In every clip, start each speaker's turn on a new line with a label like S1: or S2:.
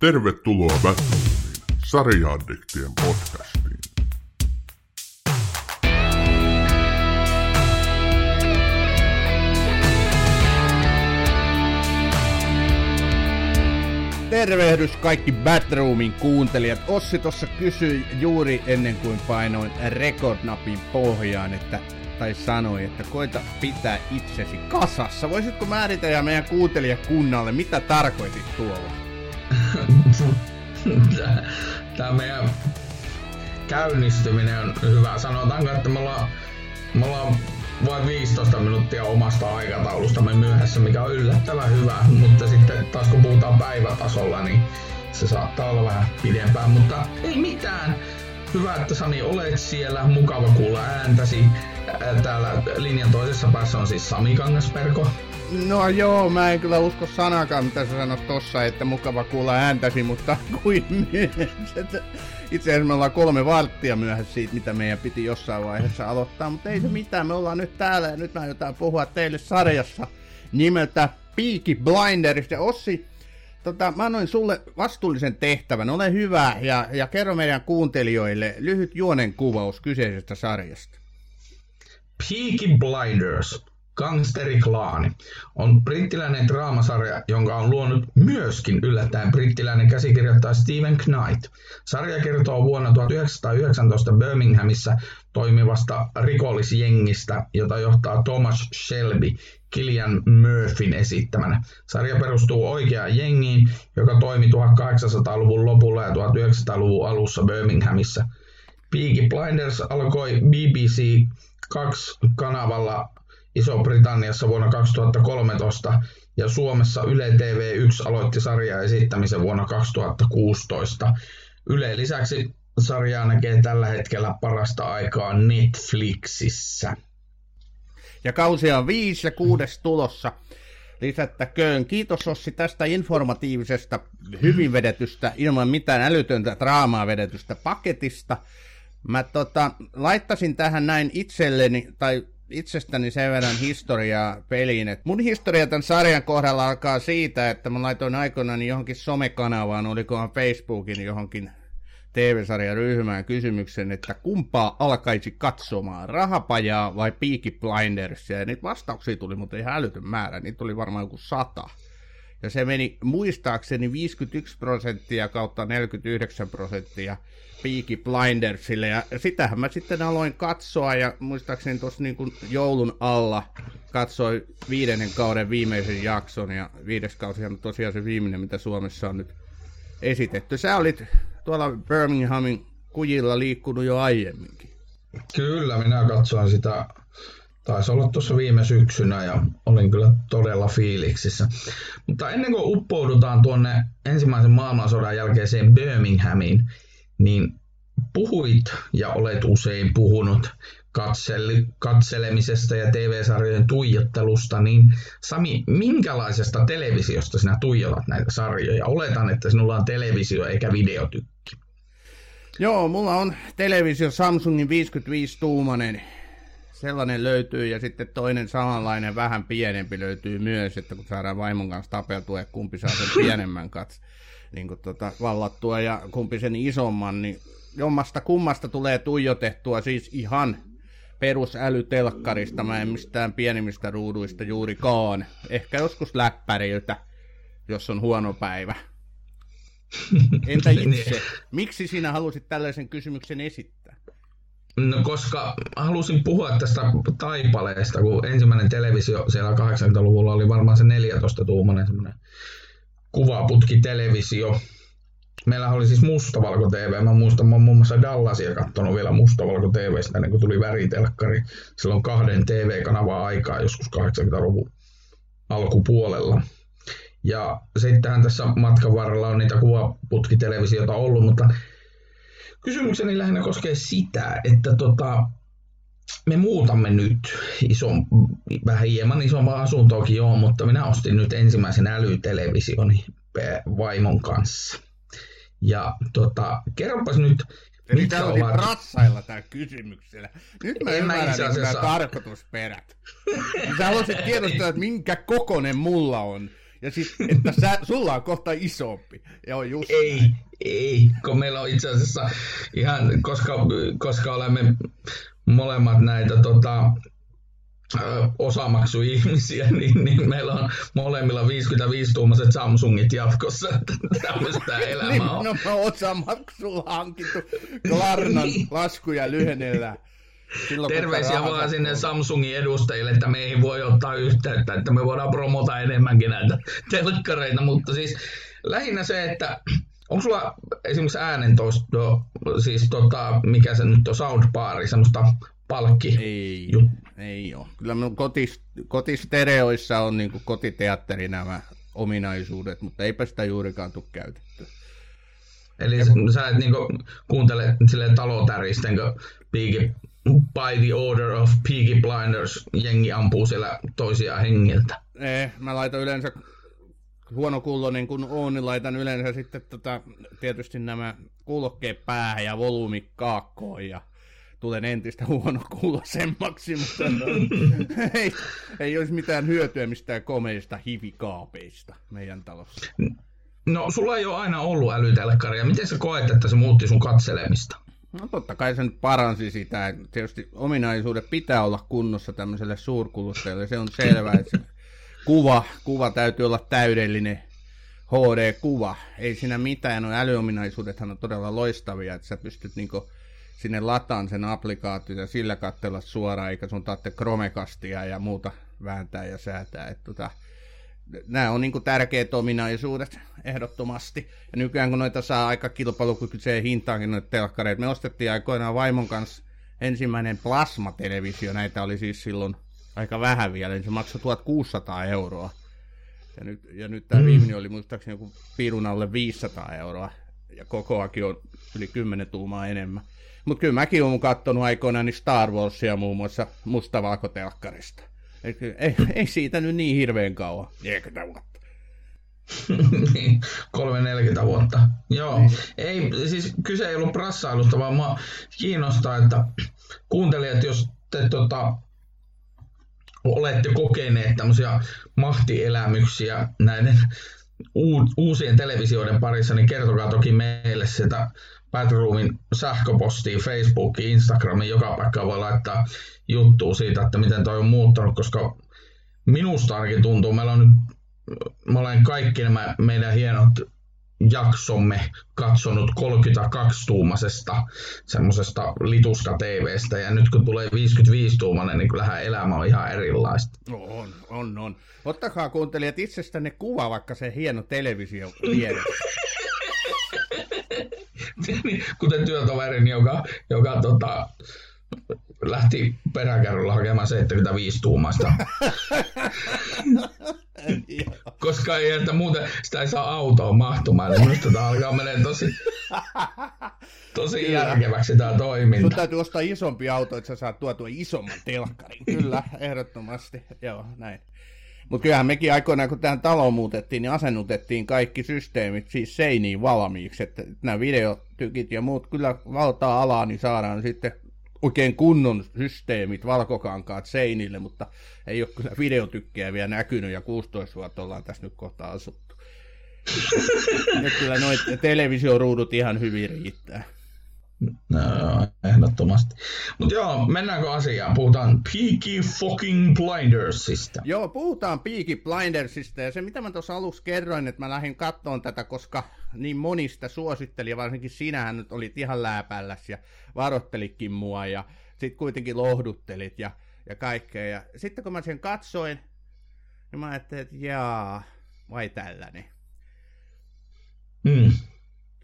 S1: Tervetuloa Batroomiin, sarjaaddiktien podcastiin.
S2: Tervehdys kaikki Batroomin kuuntelijat. Ossi tuossa kysyi juuri ennen kuin painoin record-napin pohjaan, että, tai sanoi, että koita pitää itsesi kasassa. Voisitko määritellä meidän kuuntelijakunnalle, mitä tarkoitit tuolla?
S3: Tämä meidän käynnistyminen on hyvä. Sanotaanko, että me ollaan, me ollaan vain 15 minuuttia omasta aikataulustamme myöhässä, mikä on yllättävän hyvä, mutta sitten taas kun puhutaan päivätasolla, niin se saattaa olla vähän pidempään, mutta ei mitään. Hyvä, että Sani olet siellä, mukava kuulla ääntäsi. Täällä linjan toisessa päässä on siis Sami Kangasperko.
S2: No joo, mä en kyllä usko sanakaan, mitä sä sanot tossa, että mukava kuulla ääntäsi, mutta kuin. Itse asiassa me ollaan kolme varttia myöhässä siitä, mitä meidän piti jossain vaiheessa aloittaa, mutta ei se mitään, me ollaan nyt täällä ja nyt mä aiotaan puhua teille sarjassa nimeltä Peaky Blinders. Ja Ossi, tota, mä annoin sulle vastuullisen tehtävän, ole hyvä ja, ja kerro meidän kuuntelijoille lyhyt juonen kuvaus kyseisestä sarjasta.
S3: Peaky Blinders Gangsteriklaani on brittiläinen draamasarja, jonka on luonut myöskin yllättäen brittiläinen käsikirjoittaja Stephen Knight. Sarja kertoo vuonna 1919 Birminghamissa toimivasta rikollisjengistä, jota johtaa Thomas Shelby Killian Murphyn esittämänä. Sarja perustuu oikeaan jengiin, joka toimi 1800-luvun lopulla ja 1900-luvun alussa Birminghamissa. Peaky Blinders alkoi BBC 2 kanavalla Iso-Britanniassa vuonna 2013 ja Suomessa Yle TV1 aloitti sarjaa esittämisen vuonna 2016. Yle lisäksi sarjaa näkee tällä hetkellä parasta aikaa Netflixissä.
S2: Ja kausia on viisi ja kuudes tulossa lisättäköön. Kiitos Ossi tästä informatiivisesta, hyvin vedetystä, ilman mitään älytöntä draamaa vedetystä paketista. Mä tota, laittasin tähän näin itselleni, tai itsestäni sen verran historiaa peliin. Et mun historia tämän sarjan kohdalla alkaa siitä, että mä laitoin aikoinaan johonkin somekanavaan, olikohan Facebookin johonkin TV-sarjan ryhmään kysymyksen, että kumpaa alkaisi katsomaan, rahapajaa vai Peaky Blindersia, ja niitä vastauksia tuli mutta ihan älytön määrä, niitä tuli varmaan joku sata. Ja se meni muistaakseni 51 prosenttia kautta 49 prosenttia Peaky Blindersille. Ja sitähän mä sitten aloin katsoa ja muistaakseni tuossa niin kuin joulun alla katsoi viidennen kauden viimeisen jakson ja viides kausi on tosiaan se viimeinen, mitä Suomessa on nyt esitetty. Sä olit tuolla Birminghamin kujilla liikkunut jo aiemminkin.
S3: Kyllä, minä katsoin sitä Taisi olla tuossa viime syksynä ja olin kyllä todella fiiliksissä. Mutta ennen kuin uppoudutaan tuonne ensimmäisen maailmansodan jälkeiseen Birminghamiin, niin puhuit ja olet usein puhunut katsel- katselemisesta ja TV-sarjojen tuijottelusta, niin Sami, minkälaisesta televisiosta sinä tuijotat näitä sarjoja? Oletan, että sinulla on televisio eikä videotykki.
S2: Joo, mulla on televisio Samsungin 55-tuumainen sellainen löytyy ja sitten toinen samanlainen vähän pienempi löytyy myös, että kun saadaan vaimon kanssa tapeltua ja kumpi saa sen pienemmän kats niin kuin tota, vallattua ja kumpi sen isomman, niin jommasta kummasta tulee tuijotettua siis ihan perusälytelkkarista, mä en mistään pienimmistä ruuduista juurikaan. Ehkä joskus läppäriltä, jos on huono päivä. Entä itse? Miksi sinä halusit tällaisen kysymyksen esittää?
S3: No koska halusin puhua tästä taipaleesta, kun ensimmäinen televisio siellä 80-luvulla oli varmaan se 14-tuumainen semmoinen kuvaputki-televisio. Meillä oli siis mustavalko TV. Mä muistan, mä muun muassa Dallasia katsonut vielä mustavalko TVstä ennen kuin tuli väritelkkari. Silloin kahden TV-kanavan aikaa joskus 80-luvun alkupuolella. Ja sittenhän tässä matkan varrella on niitä kuvaputkitelevisioita ollut, mutta Kysymykseni lähinnä koskee sitä, että tota, me muutamme nyt ison, vähän hieman isompaa asuntoakin joo, mutta minä ostin nyt ensimmäisen älytelevisioni vaimon kanssa. Ja tota, kerropas nyt,
S2: Eli mitkä ovat... ratsailla tämä kysymyksellä. Nyt mä en ymmärrän mä asiassa... tarkoitusperät. Sä haluaisit tiedostaa, että minkä kokonen mulla on. Ja siis, että sä, sulla on kohta isompi. Joo, just
S3: Ei,
S2: näin.
S3: ei, kun meillä on itse asiassa ihan, koska, koska olemme molemmat näitä tota, osamaksuihmisiä, niin, niin meillä on molemmilla 55-tuumaiset Samsungit jatkossa. Tämmöistä elämää on.
S2: Nimenomaan osamaksulla hankittu Klarnan
S3: Niin.
S2: laskuja lyhennellä. Silloin,
S3: Terveisiä
S2: rahat
S3: vaan
S2: on-
S3: sinne Samsungin edustajille, että meihin voi ottaa yhteyttä, että me voidaan promota enemmänkin näitä telkkareita, mutta siis lähinnä se, että onko sulla esimerkiksi äänentoisto, siis tota, mikä se nyt on, soundbari, semmoista palkki?
S2: Ei,
S3: Ju-
S2: ei ole. Kyllä minun kotis, kotistereoissa on niin kotiteatteri nämä ominaisuudet, mutta eipä sitä juurikaan tule käytetty.
S3: Eli sä, sä et niinku kuuntele silleen talotäristen, kun Peaky, by the order of Peaky Blinders, jengi ampuu siellä toisiaan hengiltä.
S2: Eh, mä laitan yleensä huonokuulonen kun on, niin laitan yleensä sitten tota, tietysti nämä kuulokkeet päähän ja volyymi kaakkoon ja tulen entistä huonokuuloisemmaksi, mutta no, ei, ei olisi mitään hyötyä mistään komeista hivikaapeista meidän talossa.
S3: No, sulla ei ole aina ollut älytelkkaria. Miten sä koet, että se muutti sun katselemista?
S2: No totta kai se nyt paransi sitä. Tietysti ominaisuudet pitää olla kunnossa tämmöiselle suurkuluttajalle. Se on selvää, että se kuva, kuva täytyy olla täydellinen HD-kuva. Ei siinä mitään. No älyominaisuudethan on todella loistavia, että sä pystyt niinku sinne lataan sen applikaation ja sillä katsella suoraan, eikä sun tarvitse Chromecastia ja muuta vääntää ja säätää. Että tota, nämä on niin tärkeät ominaisuudet ehdottomasti. Ja nykyään kun noita saa aika kilpailukykyiseen hintaankin noita telkkareita, me ostettiin aikoinaan vaimon kanssa ensimmäinen plasmatelevisio, näitä oli siis silloin aika vähän vielä, niin se maksoi 1600 euroa. Ja nyt, ja nyt tämä viimeinen oli muistaakseni joku piirun alle 500 euroa, ja kokoakin on yli 10 tuumaa enemmän. Mutta kyllä mäkin olen kattonut aikoinaan niin Star Warsia muun muassa mustavalkotelkkarista. Ei, ei, ei siitä nyt niin hirveän kauan. 40 vuotta.
S3: Niin, 3-40 vuotta. Joo, ei, siis kyse ei ollut prassailusta, vaan mua kiinnostaa, että kuuntelijat, jos te tota, olette kokeneet tämmöisiä mahtielämyksiä näiden uu- uusien televisioiden parissa, niin kertokaa toki meille sitä Batroomin sähköpostia, Facebookiin, Instagramiin, joka paikkaan voi laittaa juttua siitä, että miten toi on muuttanut, koska minusta ainakin tuntuu, meillä on nyt mä olen kaikki nämä meidän hienot jaksomme katsonut 32-tuumaisesta semmoisesta lituska TVstä ja nyt kun tulee 55-tuumainen, niin kyllähän elämä on ihan erilaista.
S2: On, on, on. Ottakaa kuuntelijat itsestänne kuva, vaikka se hieno televisio vieressä.
S3: Kuten työtoverini, joka, joka tota, lähti peräkärryllä hakemaan 75-tuumaista. Koska ei, että muuten sitä ei saa autoon mahtumaan, niin minusta tämä alkaa menee tosi, tosi järkeväksi tämä
S2: Sun
S3: toiminta.
S2: täytyy ostaa isompi auto, että sä saat tuotua isomman telkkarin. Kyllä, ehdottomasti. Joo, näin. Mutta kyllähän mekin aikoinaan, kun tähän taloon muutettiin, niin asennutettiin kaikki systeemit siis seiniin valmiiksi. Että nämä videotykit ja muut kyllä valtaa alaa, niin saadaan sitten oikein kunnon systeemit, valkokankaat seinille, mutta ei ole kyllä videotykkejä vielä näkynyt ja 16 vuotta ollaan tässä nyt kohta asuttu. Nyt kyllä noit televisioruudut ihan hyvin riittää.
S3: No, ehdottomasti. Mutta joo, mennäänkö asiaan? Puhutaan Peaky fucking Blindersista.
S2: Joo, puhutaan Peaky Blindersista ja se mitä mä tuossa alussa kerroin, että mä lähdin kattoon tätä, koska niin monista suositteli ja varsinkin sinähän nyt olit ihan lääpälläs ja varoittelikin mua ja sit kuitenkin lohduttelit ja, ja kaikkea. Ja sitten kun mä sen katsoin, niin mä ajattelin, että jaa, vai tällainen.
S3: Mm.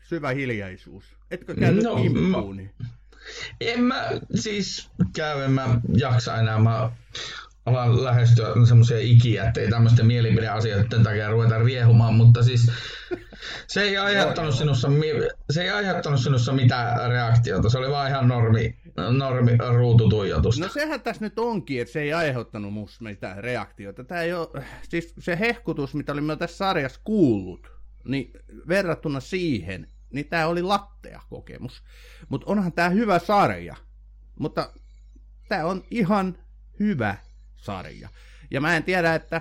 S2: Syvä hiljaisuus. Etkö käynyt
S3: No,
S2: kimppuuni?
S3: En mä siis käy, en mä jaksa enää. Mä alan lähestyä semmoisia ikiä, että ei tämmöisten mielipideasioiden takia ruveta riehumaan, mutta siis se ei aiheuttanut sinussa, se ei aiheuttanut sinussa mitään reaktiota. Se oli vaan ihan normi, normi ruututuijotusta.
S2: No sehän tässä nyt onkin, että se ei aiheuttanut musta mitään reaktiota. Tämä ei ole, siis se hehkutus, mitä olin tässä sarjassa kuullut, niin verrattuna siihen, niin tämä oli lattea kokemus. Mutta onhan tämä hyvä sarja. Mutta tämä on ihan hyvä sarja. Ja mä en tiedä, että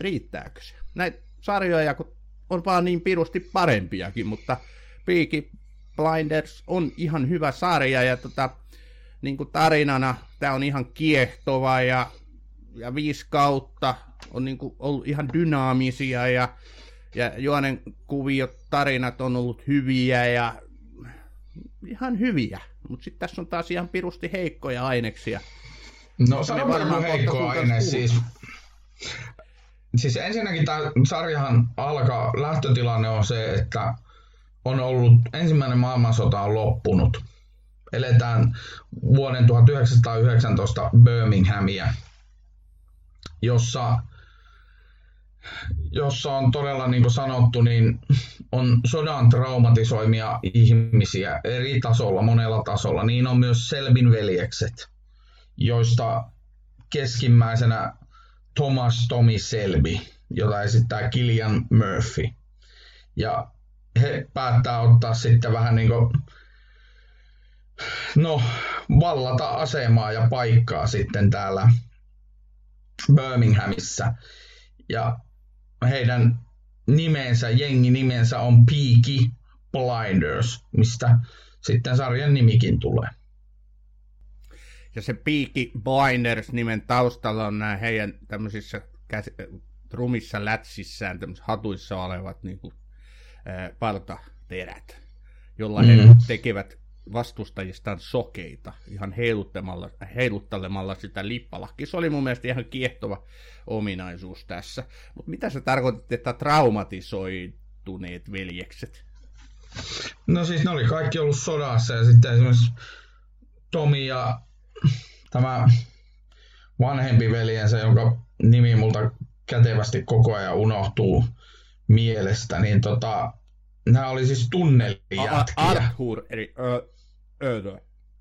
S2: riittääkö se. Näitä sarjoja, kun on vaan niin pirusti parempiakin, mutta Peaky Blinders on ihan hyvä sarja ja tota, niin kuin tarinana tämä on ihan kiehtova ja, ja viisi kautta on niin kuin ollut ihan dynaamisia ja, ja juonen kuviot, tarinat on ollut hyviä ja ihan hyviä. Mutta sitten tässä on taas ihan pirusti heikkoja aineksia.
S3: No sanotaan varmaan heikko aine, siis Siis ensinnäkin tämä sarjahan alkaa, lähtötilanne on se, että on ollut ensimmäinen maailmansota on loppunut. Eletään vuoden 1919 Birminghamia, jossa, jossa on todella niin kuin sanottu, niin on sodan traumatisoimia ihmisiä eri tasolla, monella tasolla. Niin on myös Selbin veljekset, joista keskimmäisenä Thomas Tommy Selby, jota esittää Killian Murphy. Ja he päättää ottaa sitten vähän niin kuin, no, vallata asemaa ja paikkaa sitten täällä Birminghamissa. Ja heidän nimensä, jengi nimensä on Peaky Blinders, mistä sitten sarjan nimikin tulee.
S2: Ja se Peaky Blinders nimen taustalla on nämä heidän tämmöisissä käs- trumissa lätsissään, tämmöisissä hatuissa olevat niin kuin, ää, partaterät, jolla mm. he tekevät vastustajistaan sokeita ihan heiluttamalla, heiluttelemalla sitä lippalakki. Se oli mun mielestä ihan kiehtova ominaisuus tässä. Mutta mitä se tarkoitti, että traumatisoituneet veljekset?
S3: No siis ne oli kaikki ollut sodassa ja sitten esimerkiksi Tomi ja tämä vanhempi veljensä, jonka nimi multa kätevästi koko ajan unohtuu mielestä, niin tota, nämä oli siis tunnelijätkiä.
S2: Arthur, eli Ödö.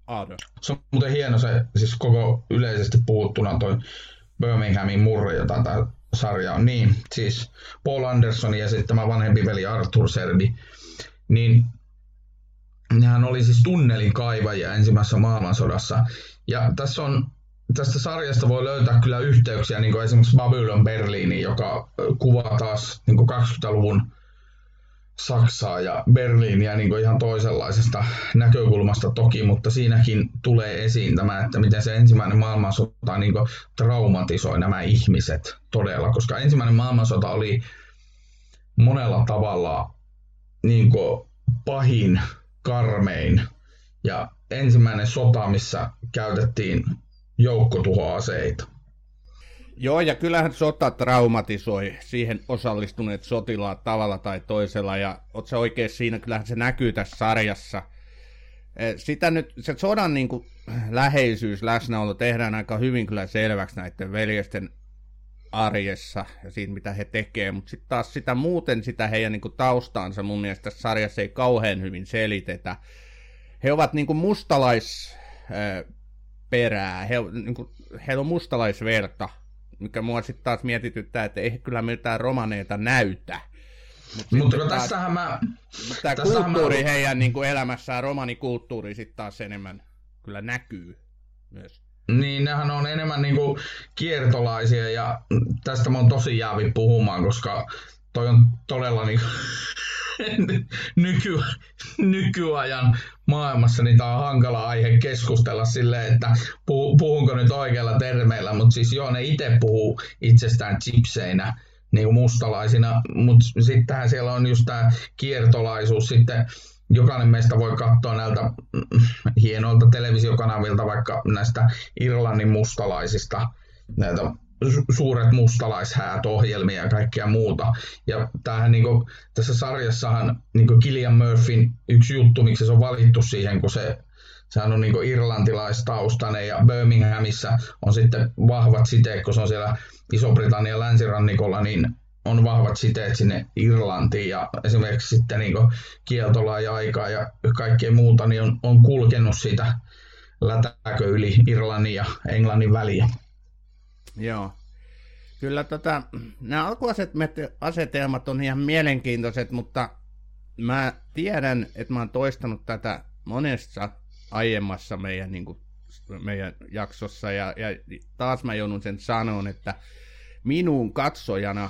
S2: Arthur.
S3: Se on muuten hieno se, siis koko yleisesti puhuttuna toi Birminghamin murre, jota tämä sarja on. Niin, siis Paul Anderson ja sitten tämä vanhempi veli Arthur Serdi, niin nehän oli siis tunnelin kaivajia ensimmäisessä maailmansodassa. Ja tässä on tästä sarjasta voi löytää kyllä yhteyksiä, niin kuin esimerkiksi Babylon Berliini, joka kuvaa taas niin kuin 20-luvun Saksaa ja Berliiniä niin ihan toisenlaisesta näkökulmasta toki, mutta siinäkin tulee esiin tämä, että miten se ensimmäinen maailmansota niin traumatisoi nämä ihmiset todella, koska ensimmäinen maailmansota oli monella tavalla niin pahin, karmein ja ensimmäinen sota, missä käytettiin joukkotuhoaseita.
S2: Joo, ja kyllähän sota traumatisoi siihen osallistuneet sotilaat tavalla tai toisella, ja oot se oikein siinä, kyllähän se näkyy tässä sarjassa. E, sitä nyt, se sodan niin kuin, läheisyys, läsnäolo tehdään aika hyvin kyllä selväksi näiden veljesten arjessa ja siitä, mitä he tekee, mutta sitten taas sitä muuten, sitä heidän niin kuin, taustaansa mun mielestä tässä sarjassa ei kauhean hyvin selitetä. He ovat niin kuin mustalais perää. He, niin kuin, heillä on mustalaisverta, mikä mua sitten taas mietityttää, että ei kyllä mitään romaneita näytä.
S3: Mut Mutta taas, tässähän mä...
S2: Tämä kulttuuri mä... heidän niin kuin elämässään, romanikulttuuri sitten taas enemmän kyllä näkyy myös.
S3: Niin, nehän on enemmän niin kuin kiertolaisia ja tästä mä oon tosi jäävi puhumaan, koska toi on todella niin nyky, nykyajan maailmassa niin tämä on hankala aihe keskustella silleen, että puhunko nyt oikealla termeillä, mutta siis joo, ne itse puhuu itsestään chipseinä, niin mustalaisina, mutta sittenhän siellä on just tämä kiertolaisuus, sitten. Jokainen meistä voi katsoa näiltä mm, hienoilta televisiokanavilta vaikka näistä Irlannin mustalaisista, näitä suuret mustalaishäät ohjelmia ja kaikkea muuta. Ja tämähän niin kuin, tässä sarjassahan niin Killian Murphyn yksi juttu, miksi se on valittu siihen, kun se Sehän on niin irlantilaistaustainen ja Birminghamissa on sitten vahvat siteet, kun se on siellä Iso-Britannian länsirannikolla, niin on vahvat siteet sinne Irlantiin ja esimerkiksi sitten niin kieltola ja kaikkea muuta, niin on, on kulkenut siitä lätäkö yli Irlannin ja Englannin väliä.
S2: Joo. Kyllä tota, nämä alkuasetelmat on ihan mielenkiintoiset, mutta mä tiedän, että mä oon toistanut tätä monessa aiemmassa meidän, niin kuin, meidän jaksossa, ja, ja taas mä joudun sen sanoon, että minun katsojana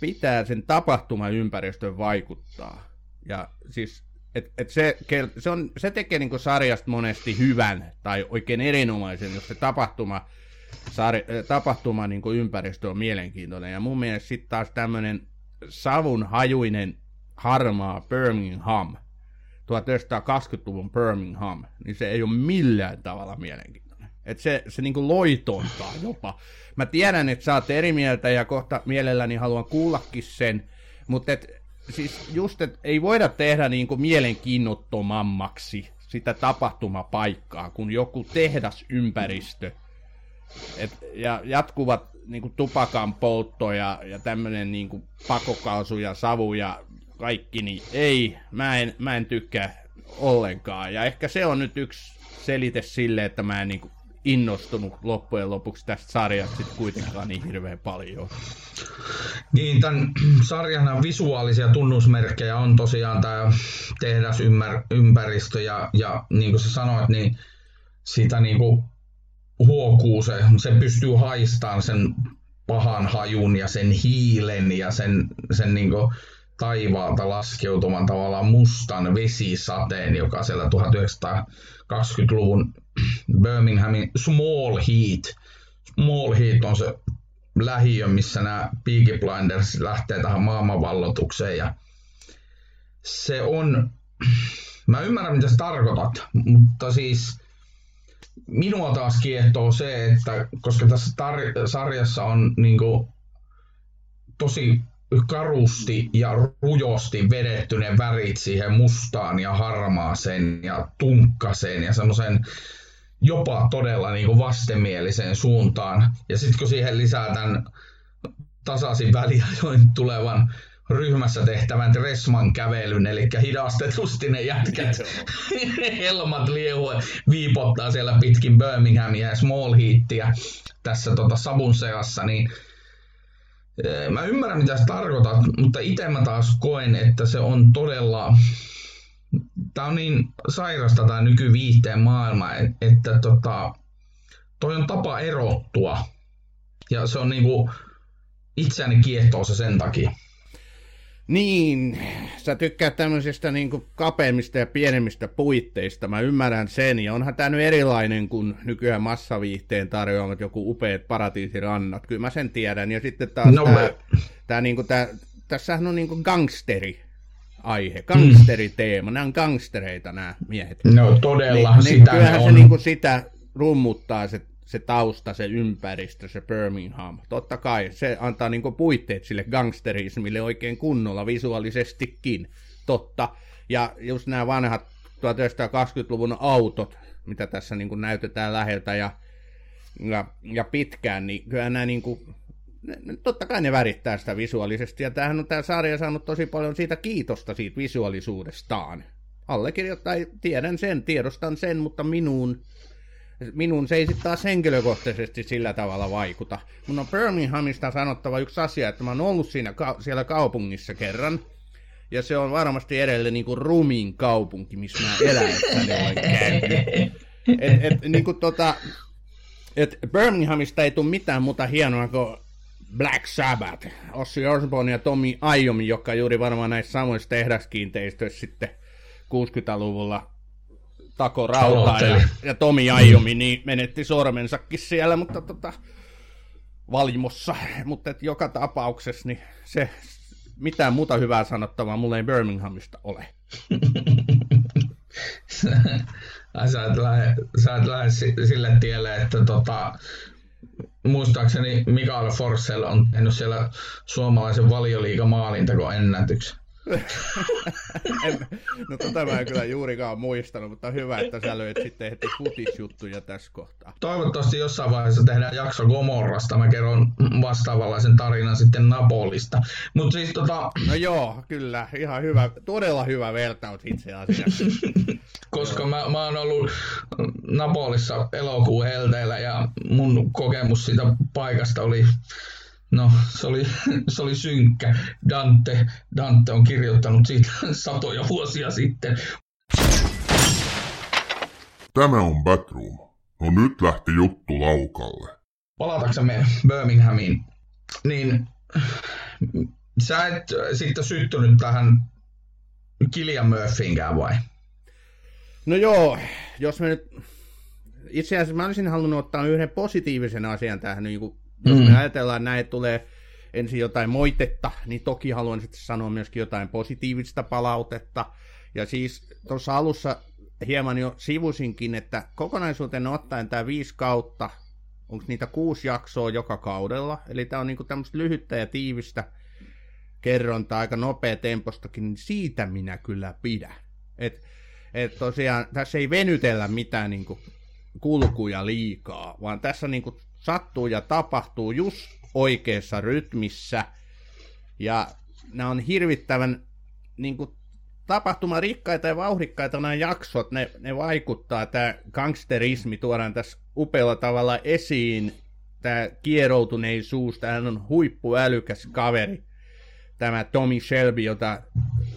S2: pitää sen tapahtumaympäristön vaikuttaa. Ja siis et, et se, se, on, se tekee niin sarjasta monesti hyvän tai oikein erinomaisen, jos se tapahtuma, sari, tapahtuma niin ympäristö on mielenkiintoinen. Ja mun mielestä sitten taas tämmöinen savun hajuinen harmaa Birmingham, 1920-luvun Birmingham, niin se ei ole millään tavalla mielenkiintoinen. Et se, se niin loitontaa jopa. Mä tiedän, että sä oot eri mieltä ja kohta mielelläni haluan kuullakin sen, mutta et, siis just, että ei voida tehdä niin kuin mielenkiinnottomammaksi sitä tapahtumapaikkaa, kun joku tehdasympäristö et, ja jatkuvat niin kuin tupakan poltto ja, ja tämmöinen niin kuin pakokaasu ja savu ja kaikki, niin ei, mä en, mä en tykkää ollenkaan. Ja ehkä se on nyt yksi selite sille, että mä en niin kuin innostunut loppujen lopuksi tästä sarjasta sitten kuitenkaan niin hirveän paljon.
S3: Niin, tämän sarjan visuaalisia tunnusmerkkejä on tosiaan tämä tehdasympäristö ja, ja niin kuin sä sanoit, niin sitä niin kuin huokuu se, se pystyy haistamaan sen pahan hajun ja sen hiilen ja sen, sen niin kuin taivaalta laskeutuman tavallaan mustan vesisateen, joka siellä 1920-luvun Birminghamin Small Heat. Small Heat on se lähiö, missä nämä Peaky Blinders lähtee tähän maailmanvallotukseen ja se on, mä ymmärrän mitä sä tarkoitat, mutta siis minua taas kiehtoo se, että koska tässä tar- sarjassa on niin kuin, tosi karusti ja rujosti vedetty ne värit siihen mustaan ja harmaaseen ja tunkkaseen ja semmoisen jopa todella niin kuin vastenmieliseen suuntaan. Ja sitten kun siihen lisää tämän tasaisin väliajoin tulevan ryhmässä tehtävän Dressman kävelyn, eli hidastetusti ne jätkät helmat liehuen viipottaa siellä pitkin Birminghamia ja Small Heatia tässä tota savun seassa, niin eh, Mä ymmärrän, mitä sä tarkoitat, mutta itse mä taas koen, että se on todella tämä on niin sairasta tämä nykyviihteen maailma, että, tota, toi on tapa erottua. Ja se on niinku, itseäni kiehtoo se sen takia.
S2: Niin, sä tykkäät tämmöisistä niin kapeammista ja pienemmistä puitteista, mä ymmärrän sen, ja onhan tämä nyt erilainen kuin nykyään massaviihteen tarjoamat joku upeat paratiisirannat, kyllä mä sen tiedän, ja sitten taas no, tää, tää, niinku, tää, tässähän on niinku gangsteri, aihe, gangsteriteema, mm. nämä on gangstereita nämä miehet.
S3: No todella, niin, sitä
S2: kyllähän on. se niin kuin sitä rummuttaa se, se tausta, se ympäristö, se Birmingham. Totta kai se antaa niin kuin puitteet sille gangsterismille oikein kunnolla visuaalisestikin, totta. Ja just nämä vanhat 1920-luvun autot, mitä tässä niin kuin näytetään läheltä ja, ja, ja pitkään, niin kyllä nämä niin kuin totta kai ne värittää sitä visuaalisesti, ja tämähän on tämä sarja saanut tosi paljon siitä kiitosta siitä visuaalisuudestaan. Allekirjoittaa, tiedän sen, tiedostan sen, mutta minuun, minun se ei sitten taas henkilökohtaisesti sillä tavalla vaikuta. Mun on Birminghamista sanottava yksi asia, että mä oon ollut siinä, siellä kaupungissa kerran, ja se on varmasti edelleen niin kuin rumin kaupunki, missä mä eläessäni olen käynyt. Et, et, niin kuin tota, et Birminghamista ei tule mitään muuta hienoa kuin Black Sabbath, Ossi Osborne ja Tommy Aiomi, joka juuri varmaan näissä samoissa tehdaskiinteistöissä sitten 60-luvulla tako rautaa ja, ja Tomi Aiomi niin menetti sormensakin siellä, mutta tota, valimossa, mutta et joka tapauksessa niin se mitään muuta hyvää sanottavaa mulle ei Birminghamista ole.
S3: sä et lähde, sä et lähde sille tielle, että tota, muistaakseni Mikael Forssell on tehnyt siellä suomalaisen valioliigamaalintako ennätyksen.
S2: No tota mä en kyllä juurikaan muistanut, mutta hyvä, että sä löit sitten heti futisjuttuja tässä kohtaa.
S3: Toivottavasti jossain vaiheessa tehdään jakso Gomorrasta. Mä kerron vastaavanlaisen tarinan sitten Napolista. Mut siis tota...
S2: No joo, kyllä. Ihan hyvä, todella hyvä vertaus itse asiassa.
S3: Koska mä, mä oon ollut Napolissa elokuun helteillä ja mun kokemus siitä paikasta oli No, se oli, se oli synkkä. Dante, Dante on kirjoittanut siitä satoja vuosia sitten.
S1: Tämä on Batroom. No nyt lähti juttu laukalle.
S3: Palataksemme Birminghamiin, niin Sä et sitten syttynyt tähän Kilian Murphyinkään vai?
S2: No joo, jos me nyt... Itse asiassa mä olisin halunnut ottaa yhden positiivisen asian tähän, niin kuin, jos mm. me ajatellaan näin, että tulee ensin jotain moitetta, niin toki haluan sitten sanoa myöskin jotain positiivista palautetta. Ja siis tuossa alussa hieman jo sivusinkin, että kokonaisuuteen ottaen tämä viisi kautta, onko niitä kuusi jaksoa joka kaudella, eli tämä on niinku tämmöistä lyhyttä ja tiivistä kerrontaa, aika nopea tempostakin, niin siitä minä kyllä pidän. Et, et tosiaan tässä ei venytellä mitään niinku kulkuja liikaa, vaan tässä niinku sattuu ja tapahtuu just oikeassa rytmissä, ja nämä on hirvittävän niin kuin, tapahtumarikkaita ja vauhdikkaita nämä jaksot, ne, ne vaikuttaa, tämä gangsterismi tuodaan tässä upealla tavalla esiin, tämä kieroutuneisuus, tämä on huippuälykäs kaveri, tämä Tommy Shelby, jota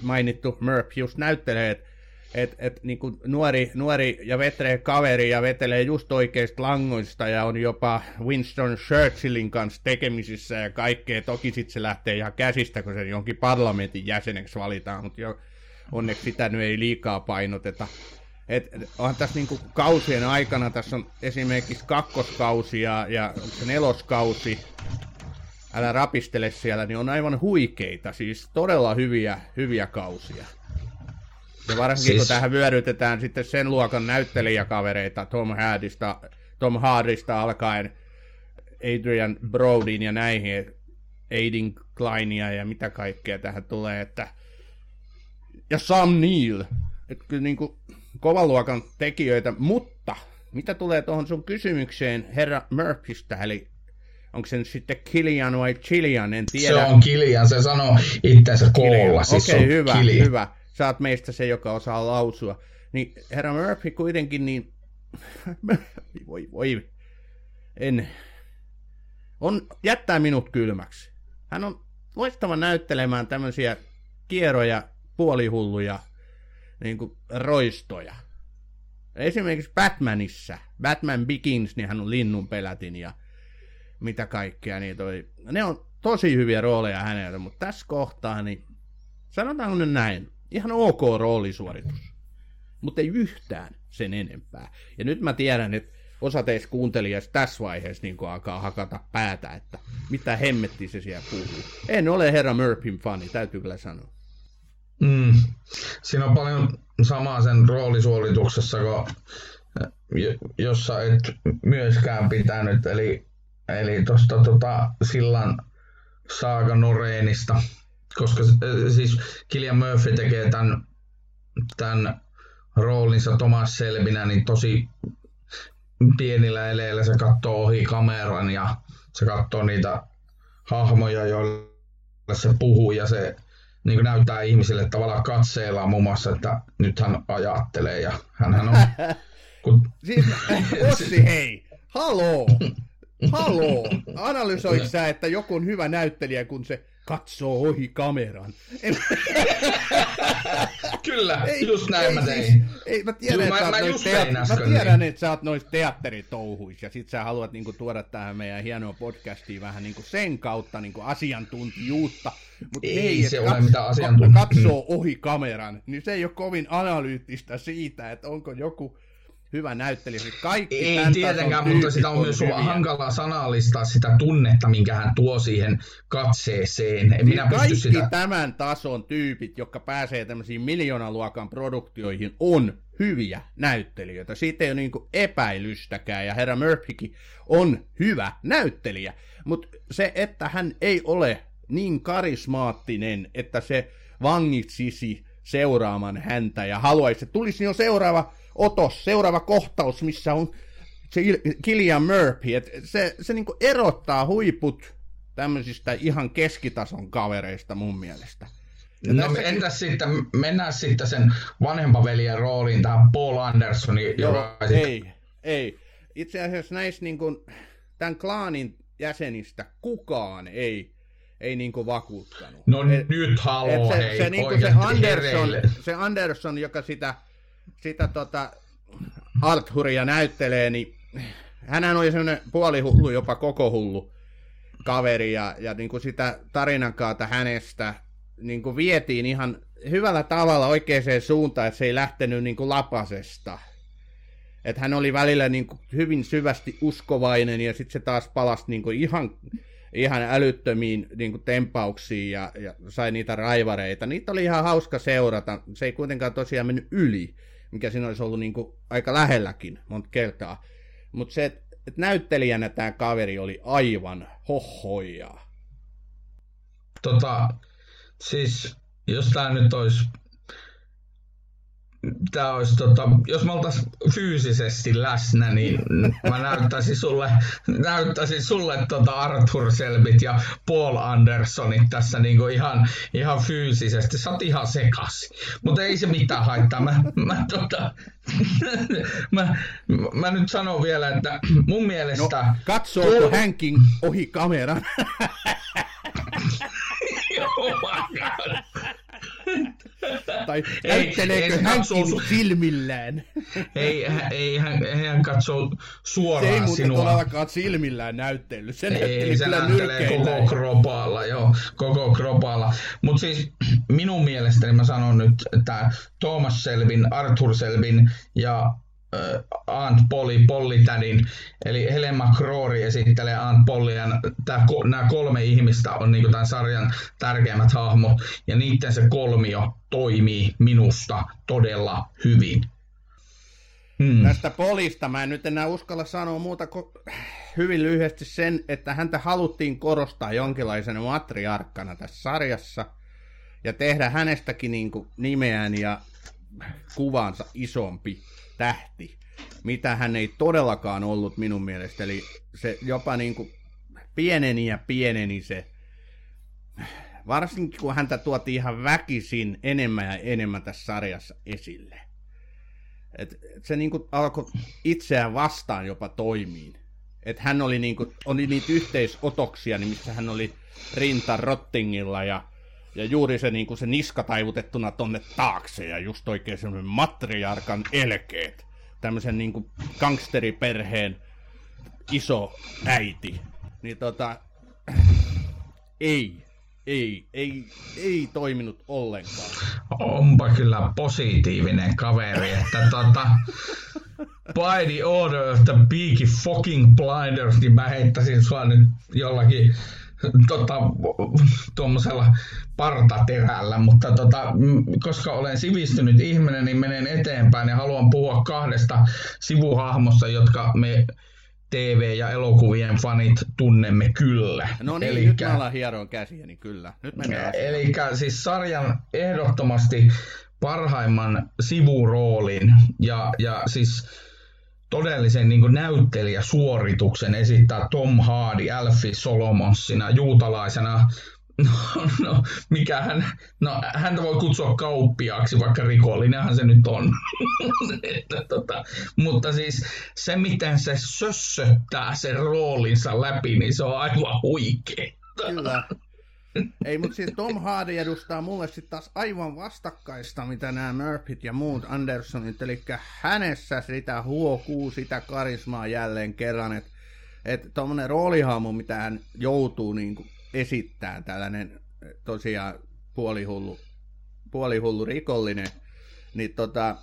S2: mainittu Murph just näyttelee, että et, et, niin nuori, nuori ja vetreä kaveri ja vetelee just oikeista langoista ja on jopa Winston Churchillin kanssa tekemisissä ja kaikkea. Toki sitten se lähtee ihan käsistä, kun se jonkin parlamentin jäseneksi valitaan, mutta jo, onneksi sitä nyt ei liikaa painoteta. Et, onhan tässä niinku kausien aikana, tässä on esimerkiksi kakkoskausi ja, ja neloskausi, älä rapistele siellä, niin on aivan huikeita, siis todella hyviä, hyviä kausia. Ja varsinkin siis... kun tähän vyörytetään sitten sen luokan näyttelijäkavereita Tom Hardista, Tom Hardista alkaen Adrian Brodin ja näihin, Aidin Kleinia ja mitä kaikkea tähän tulee, että ja Sam Neill, että kyllä niin kuin kovan luokan tekijöitä, mutta mitä tulee tuohon sun kysymykseen herra Murphystä, eli onko se nyt sitten Kilian vai Chilian, en tiedä.
S3: Se on Kilian, se sanoo itseensä koolla, siis
S2: Okei, okay, hyvä, Kilian. hyvä sä oot meistä se, joka osaa lausua. Niin herra Murphy kuitenkin niin, voi voi, en, on, jättää minut kylmäksi. Hän on loistava näyttelemään tämmöisiä kierroja, puolihulluja, niin kuin roistoja. Esimerkiksi Batmanissa, Batman Begins, niin hän on linnun pelätin ja mitä kaikkea. Niin toi, ne on tosi hyviä rooleja häneltä, mutta tässä kohtaa, niin sanotaanko nyt näin, ihan ok roolisuoritus, mutta ei yhtään sen enempää. Ja nyt mä tiedän, että osa teistä kuuntelijasta tässä vaiheessa niin alkaa hakata päätä, että mitä hemmetti se siellä puhuu. En ole herra Murphyn fani, täytyy kyllä sanoa.
S3: Mm. Siinä on paljon samaa sen roolisuorituksessa, kun jossa et myöskään pitänyt, eli, eli tuosta tota, sillan Saaga Noreenista koska äh, siis Kilian Murphy tekee tämän, tämän roolinsa Thomas Selbinä niin tosi pienillä eleillä se katsoo ohi kameran ja se katsoo niitä hahmoja, joille se puhuu ja se niin näyttää ihmisille tavallaan katseella muun muassa, että nyt hän ajattelee ja hän on...
S2: Kun... Siis, Ossi, hei! Haloo! Haloo! Analysoit sä, että joku on hyvä näyttelijä, kun se katsoo ohi kameran.
S3: Kyllä, ei, just näin ei, mä tein. Siis,
S2: ei, mä tiedän, Juh, että mä, mä, teat- mä tiedän niin. että sä oot noissa teatteritouhuissa ja sit sä haluat niinku tuoda tähän meidän hienoa podcastiin vähän niinku sen kautta niinku asiantuntijuutta.
S3: Mut ei, ei se ole mitään asiantuntijuutta.
S2: Katsoo ohi kameran, niin se ei ole kovin analyyttistä siitä, että onko joku hyvä näyttelijä. Siis kaikki
S3: Ei tietenkään, mutta sitä on, on myös hyviä. hankala sanallistaa sitä tunnetta, minkä hän tuo siihen katseeseen. En
S2: minä kaikki sitä... tämän tason tyypit, jotka pääsee tämmöisiin miljoonaluokan produktioihin, on hyviä näyttelijöitä. Siitä ei ole niin epäilystäkään, ja herra Murphykin on hyvä näyttelijä. Mutta se, että hän ei ole niin karismaattinen, että se vangitsisi seuraamaan häntä ja haluaisi, että tulisi jo seuraava otos, seuraava kohtaus, missä on se Killian Murphy, että se, se niinku erottaa huiput tämmöisistä ihan keskitason kavereista mun mielestä.
S3: Ja no tässäkin... entäs sitten, mennään sitten sen vanhempaveljen rooliin tähän Paul Andersoni,
S2: Joo, joka ei, ei. Itse asiassa näistä niin kuin, tämän klaanin jäsenistä kukaan ei, ei niin kuin vakuuttanut.
S3: No et, nyt haloo,
S2: se,
S3: hei,
S2: se, niin kuin se, Anderson, se Anderson, joka sitä sitä tota Arthuria näyttelee, niin hänhän oli semmoinen puolihullu, jopa koko hullu kaveri ja, ja niin kuin sitä tarinankaata hänestä niin kuin vietiin ihan hyvällä tavalla oikeaan suuntaan, että se ei lähtenyt niin kuin lapasesta. Että hän oli välillä niin kuin hyvin syvästi uskovainen ja sitten se taas palasi niin kuin ihan, ihan älyttömiin niin kuin tempauksiin ja, ja sai niitä raivareita. Niitä oli ihan hauska seurata. Se ei kuitenkaan tosiaan mennyt yli, mikä siinä olisi ollut niin kuin aika lähelläkin monta kertaa. Mutta se, että et näyttelijänä tämä kaveri oli aivan hohojaa.
S3: Tota, siis jos tämä nyt olisi tämä olisi, tota, jos me oltaisiin fyysisesti läsnä, niin mä näyttäisin sulle, näyttäisin sulle tota Arthur Selbit ja Paul Andersonit tässä niinku ihan, ihan fyysisesti. Sä oot ihan sekas. Mutta ei se mitään haittaa. Mä, mä, tota, mä, mä, nyt sanon vielä, että mun mielestä... No,
S2: katsooko tuo... hänkin ohi kameran? oh my God tai näytteleekö hän su- silmillään?
S3: ei, ei, hän, hän katsoo suoraan
S2: Se ei
S3: muuten sinua.
S2: todellakaan silmillään näyttely. Se
S3: ei, se näyttelee koko kropalla, joo, koko kropalla. Mutta siis minun mielestäni mä sanon nyt, että Thomas Selvin, Arthur Selvin ja Aunt Polly Pollytädin, eli Helen McCrory esittelee Aunt Polly, ja nämä kolme ihmistä on niin tämän sarjan tärkeimmät hahmot, ja niiden se kolmio toimii minusta todella hyvin.
S2: Hmm. Tästä Polista mä en nyt enää uskalla sanoa muuta kuin hyvin lyhyesti sen, että häntä haluttiin korostaa jonkinlaisena matriarkkana tässä sarjassa, ja tehdä hänestäkin niin nimeään ja kuvansa isompi tähti, mitä hän ei todellakaan ollut minun mielestä. Eli se jopa niin kuin pieneni ja pieneni se, varsinkin kun häntä tuotiin ihan väkisin enemmän ja enemmän tässä sarjassa esille. Et, et se niin kuin alkoi itseään vastaan jopa toimiin. Että hän oli, niin kuin, oli niitä yhteisotoksia, niin missä hän oli rinta rottingilla ja ja juuri se, niin kuin se niska taivutettuna tonne taakse ja just oikein semmoinen matriarkan elkeet. Tämmöisen niin kuin gangsteriperheen iso äiti. Niin tota, ei, ei, ei, ei toiminut ollenkaan.
S3: Onpa kyllä positiivinen kaveri, että tota, by the order of the Peaky fucking blinders, niin mä heittäisin sua nyt jollakin tota, tuommoisella partaterällä, mutta tota, koska olen sivistynyt ihminen, niin menen eteenpäin ja haluan puhua kahdesta sivuhahmosta, jotka me TV- ja elokuvien fanit tunnemme kyllä.
S2: No niin, Elikkä, nyt mä alan hieroon käsiä, niin kyllä. Nyt
S3: Eli siis sarjan ehdottomasti parhaimman sivuroolin ja, ja siis todellisen niin näyttelijäsuorituksen esittää Tom Hardy Alfie Solomonsina juutalaisena No, no, mikä hän, no, häntä voi kutsua kauppiaaksi, vaikka rikollinenhan se nyt on. että, tota, mutta siis se, miten se sössöttää sen roolinsa läpi, niin se on aivan huikea.
S2: Kyllä. Ei, mutta siis Tom Hardy edustaa mulle sitten taas aivan vastakkaista, mitä nämä Murphyt ja muut Andersonit, eli hänessä sitä huokuu, sitä karismaa jälleen kerran, että et tuommoinen roolihaamu, mitä hän joutuu niin kuin esittämään, tällainen tosiaan puolihullu, puolihullu rikollinen, niin tota,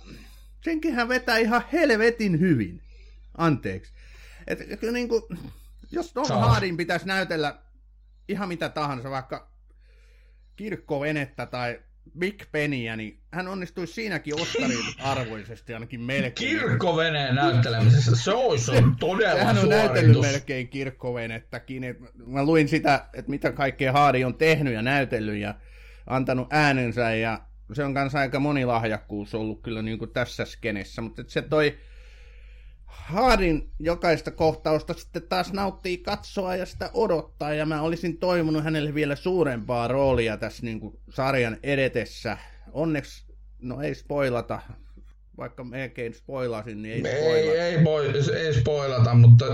S2: senkin hän vetää ihan helvetin hyvin. Anteeksi. Et, niin kuin, jos Tom Hardin pitäisi näytellä ihan mitä tahansa, vaikka kirkkovenettä tai Big Pennyä, niin hän onnistuisi siinäkin Oscarin arvoisesti ainakin melkein.
S3: Kirkkoveneen näyttelemisessä, se olisi todella
S2: Hän on näytellyt melkein kirkkovenettäkin. Et mä luin sitä, että mitä kaikkea Haadi on tehnyt ja näytellyt ja antanut äänensä ja se on kanssa aika monilahjakkuus ollut kyllä niin kuin tässä skenessä, mutta se toi Haadin jokaista kohtausta sitten taas nauttii katsoa ja sitä odottaa, ja mä olisin toivonut hänelle vielä suurempaa roolia tässä niin kuin sarjan edetessä. Onneksi, no ei spoilata, vaikka melkein spoilasin, niin ei spoilata.
S3: Ei, ei, voi, ei spoilata, mutta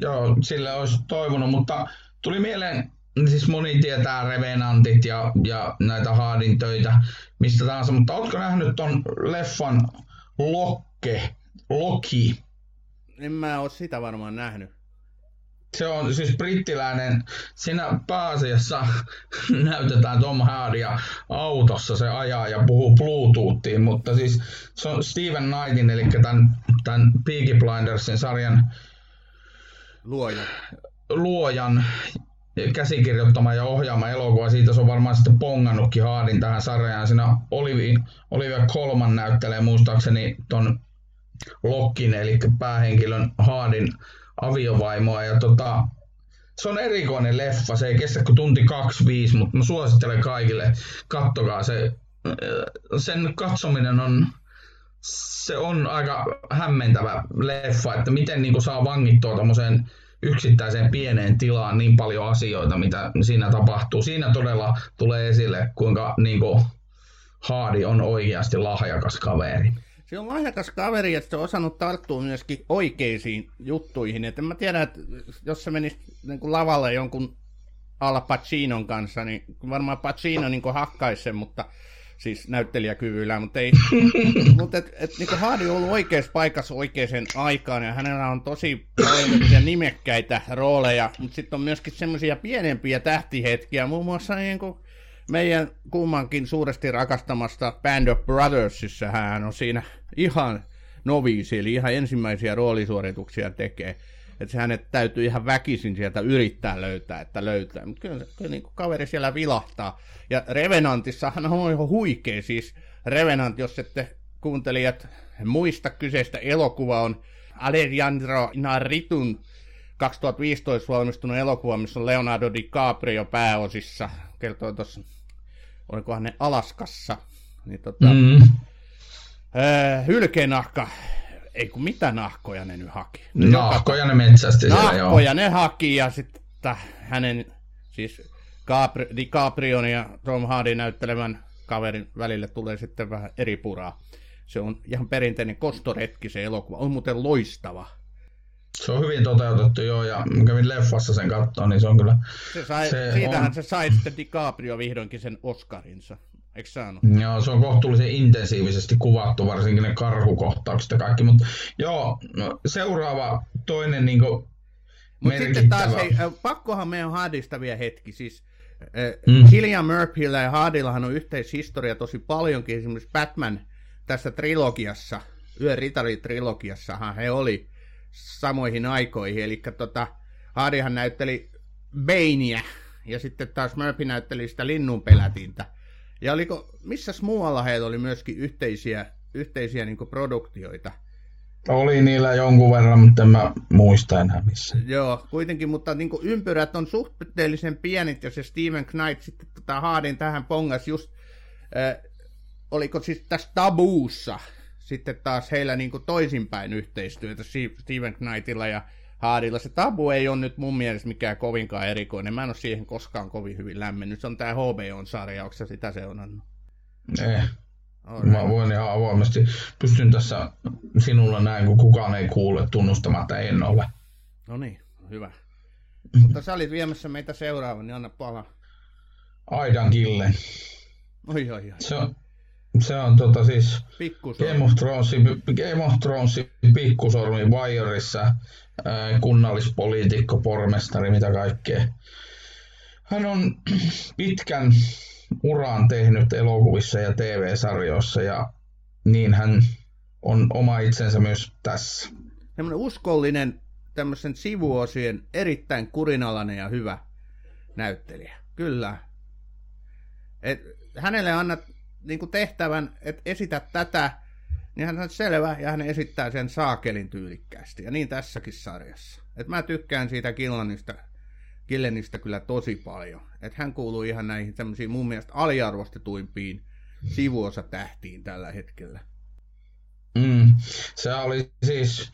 S3: joo, sille olisi toivonut, mutta tuli mieleen, siis moni tietää Revenantit ja, ja näitä Haadin töitä, mistä tahansa, mutta ootko nähnyt ton leffan Lokke, Loki?
S2: En mä oo sitä varmaan nähnyt.
S3: Se on siis brittiläinen, siinä pääasiassa näytetään Tom Hardia autossa, se ajaa ja puhuu Bluetoothiin, mutta siis se on Steven Knightin, eli tämän, tämän Peaky Blindersin sarjan
S2: Luoja.
S3: luojan käsikirjoittama ja ohjaama elokuva. Siitä se on varmaan sitten pongannutkin Haadin tähän sarjaan. Siinä Olivia, Olivia Colman näyttelee muistaakseni ton Lokkin, eli päähenkilön Haadin aviovaimoa. Ja tota, se on erikoinen leffa, se ei kestä kuin tunti 25, mutta mä suosittelen kaikille, kattokaa se. Sen katsominen on, se on aika hämmentävä leffa, että miten niin saa vangittua tämmöiseen yksittäiseen pieneen tilaan niin paljon asioita, mitä siinä tapahtuu. Siinä todella tulee esille, kuinka niin kuin, Haadi on oikeasti lahjakas kaveri.
S2: Se on lahjakas kaveri, että se on osannut tarttua myöskin oikeisiin juttuihin. Et en mä tiedä, että jos se menisi niin kuin lavalle jonkun Al Pacinon kanssa, niin varmaan Pacino niin kuin hakkaisi sen, mutta siis näyttelijäkyvyllä, mutta ei, mutta et, et, niin Hardy on ollut oikeassa paikassa oikeaan aikaan, ja hänellä on tosi paljon nimekkäitä rooleja, mutta sitten on myöskin semmoisia pienempiä tähtihetkiä, muun muassa niin kuin meidän kummankin suuresti rakastamasta Band of Brothersissa hän on siinä ihan noviisi, eli ihan ensimmäisiä roolisuorituksia tekee. Että hänet täytyy ihan väkisin sieltä yrittää löytää, että löytää. Mutta kyllä, kyllä niin kaveri siellä vilahtaa. Ja Revenantissahan on ihan huikea, siis Revenant, jos ette kuuntelijat muista kyseistä elokuva on Alejandro Narritun 2015 valmistunut elokuva, missä on Leonardo DiCaprio pääosissa. Kertoo tuossa, olikohan ne Alaskassa. Niin tota, mm. äh, hylkeenahka ei kun mitä nahkoja ne nyt haki.
S3: Ne nahkoja ne metsästi
S2: siellä, Nahkoja ne haki ja sitten hänen, siis Capri, DiCaprion ja Tom Hardy näyttelemän kaverin välille tulee sitten vähän eri puraa. Se on ihan perinteinen kostoretki se elokuva. On muuten loistava.
S3: Se on hyvin toteutettu joo, ja kävin leffassa sen katsoa, niin se on kyllä...
S2: Se sai, se siitähän on... se sai sitten DiCaprio vihdoinkin sen Oscarinsa. Eikö saanut?
S3: Joo, se on kohtuullisen intensiivisesti kuvattu, varsinkin ne karhukohtaukset ja kaikki, mutta joo, no, seuraava toinen niin kuin, Mut sitten taas, hei,
S2: pakkohan meidän Hardista vielä hetki, siis mm. Killian Murphyllä ja Hardillahan on yhteishistoria tosi paljonkin, esimerkiksi Batman tässä trilogiassa, Yön ritari-trilogiassahan he oli samoihin aikoihin, eli tota, Hardihan näytteli Baineä, ja sitten taas Murphy näytteli sitä linnunpelätintä. Ja oliko, missä muualla heillä oli myöskin yhteisiä, yhteisiä niin produktioita?
S3: Oli niillä jonkun verran, mutta en mä muista enää missä.
S2: Joo, kuitenkin, mutta niin ympyrät on suhteellisen pienit, ja se Steven Knight sitten tota Haadin tähän pongas just, äh, oliko siis tässä tabuussa sitten taas heillä niin toisinpäin yhteistyötä Steven Knightilla ja Haadilla. Se tabu ei ole nyt mun mielestä mikään kovinkaan erikoinen. Mä en ole siihen koskaan kovin hyvin lämmennyt. Se on tää HBOn-sarja, onko sitä seurannut?
S3: Ei. Mä voin ihan avoimesti, pystyn tässä sinulla näin, kun kukaan ei kuule tunnustamatta, en ole.
S2: No niin, hyvä. Mutta sä olit viemässä meitä seuraavan, niin anna pala.
S3: Aidan Kille.
S2: Oi, oi, oi.
S3: Se on, se on tota siis Game of Thrones, Game of Thrones pikkusormi Wireissa, kunnallispoliitikko, pormestari, mitä kaikkea. Hän on pitkän uran tehnyt elokuvissa ja TV-sarjoissa ja niin hän on oma itsensä myös tässä.
S2: Semmoinen uskollinen tämmöisen sivuosien erittäin kurinalainen ja hyvä näyttelijä. Kyllä. Et hänelle annat niin kuin tehtävän, että esitä tätä, niin hän on selvä ja hän esittää sen saakelin tyylikkäästi. Ja niin tässäkin sarjassa. Et mä tykkään siitä Killanista, Killenistä kyllä tosi paljon. Että hän kuuluu ihan näihin tämmöisiin mun mielestä aliarvostetuimpiin sivuosa tähtiin tällä hetkellä.
S3: Mm. Se oli siis,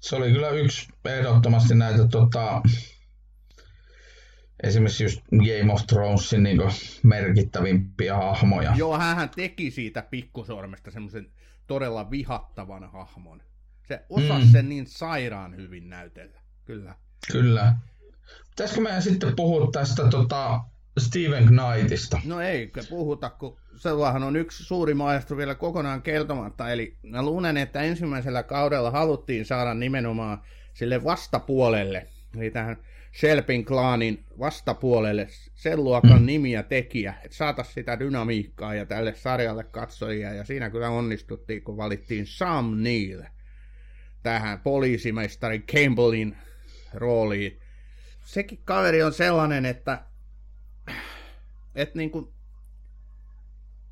S3: se oli kyllä yksi ehdottomasti näitä tota, esimerkiksi just Game of Thronesin niin merkittävimpiä hahmoja.
S2: Joo, hän teki siitä pikkusormesta semmoisen todella vihattavan hahmon. Se osasi mm. sen niin sairaan hyvin näytellä, kyllä.
S3: Kyllä. Pitäisikö meidän sitten puhua tästä tota, Steven Knightista?
S2: No ei puhuta, kun sellahan on yksi suuri maestro vielä kokonaan keltomatta. Eli mä luulen, että ensimmäisellä kaudella haluttiin saada nimenomaan sille vastapuolelle, eli tähän Selpin klaanin vastapuolelle sen luokan nimi ja tekijä, että saataisiin sitä dynamiikkaa ja tälle sarjalle katsojia. Ja siinä kyllä onnistuttiin, kun valittiin Sam Neill tähän poliisimestari Campbellin rooliin. Sekin kaveri on sellainen, että, että niin kuin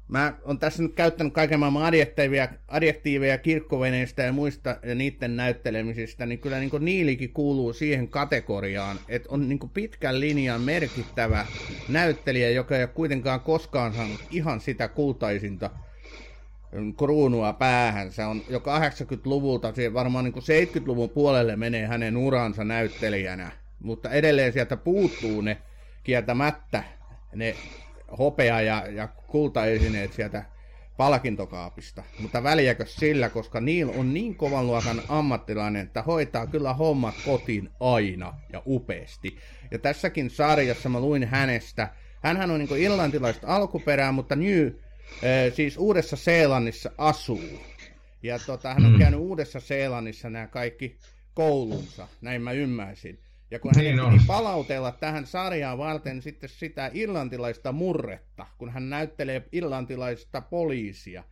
S2: Mä oon tässä nyt käyttänyt kaiken maailman adjektiiveja, adjektiiveja kirkkoveneistä ja muista ja niiden näyttelemisistä, niin kyllä niin Niilikin kuuluu siihen kategoriaan, että on niin pitkän linjan merkittävä näyttelijä, joka ei ole kuitenkaan koskaan saanut ihan sitä kultaisinta kruunua päähän. Se on jo 80-luvulta, se varmaan niin 70-luvun puolelle menee hänen uransa näyttelijänä, mutta edelleen sieltä puuttuu ne kieltämättä ne hopea ja, ja kultaesineet sieltä palkintokaapista. Mutta väliäkö sillä, koska Neil on niin kovan luokan ammattilainen, että hoitaa kyllä hommat kotiin aina ja upeasti. Ja tässäkin sarjassa mä luin hänestä, hänhän on niin irlantilaista alkuperää, mutta New, äh, siis Uudessa Seelannissa asuu. Ja tota, hän on mm. käynyt Uudessa Seelannissa nämä kaikki koulunsa, näin mä ymmärsin. Ja kun hän niin piti palautella tähän sarjaan varten sitten sitä irlantilaista murretta, kun hän näyttelee irlantilaista poliisia,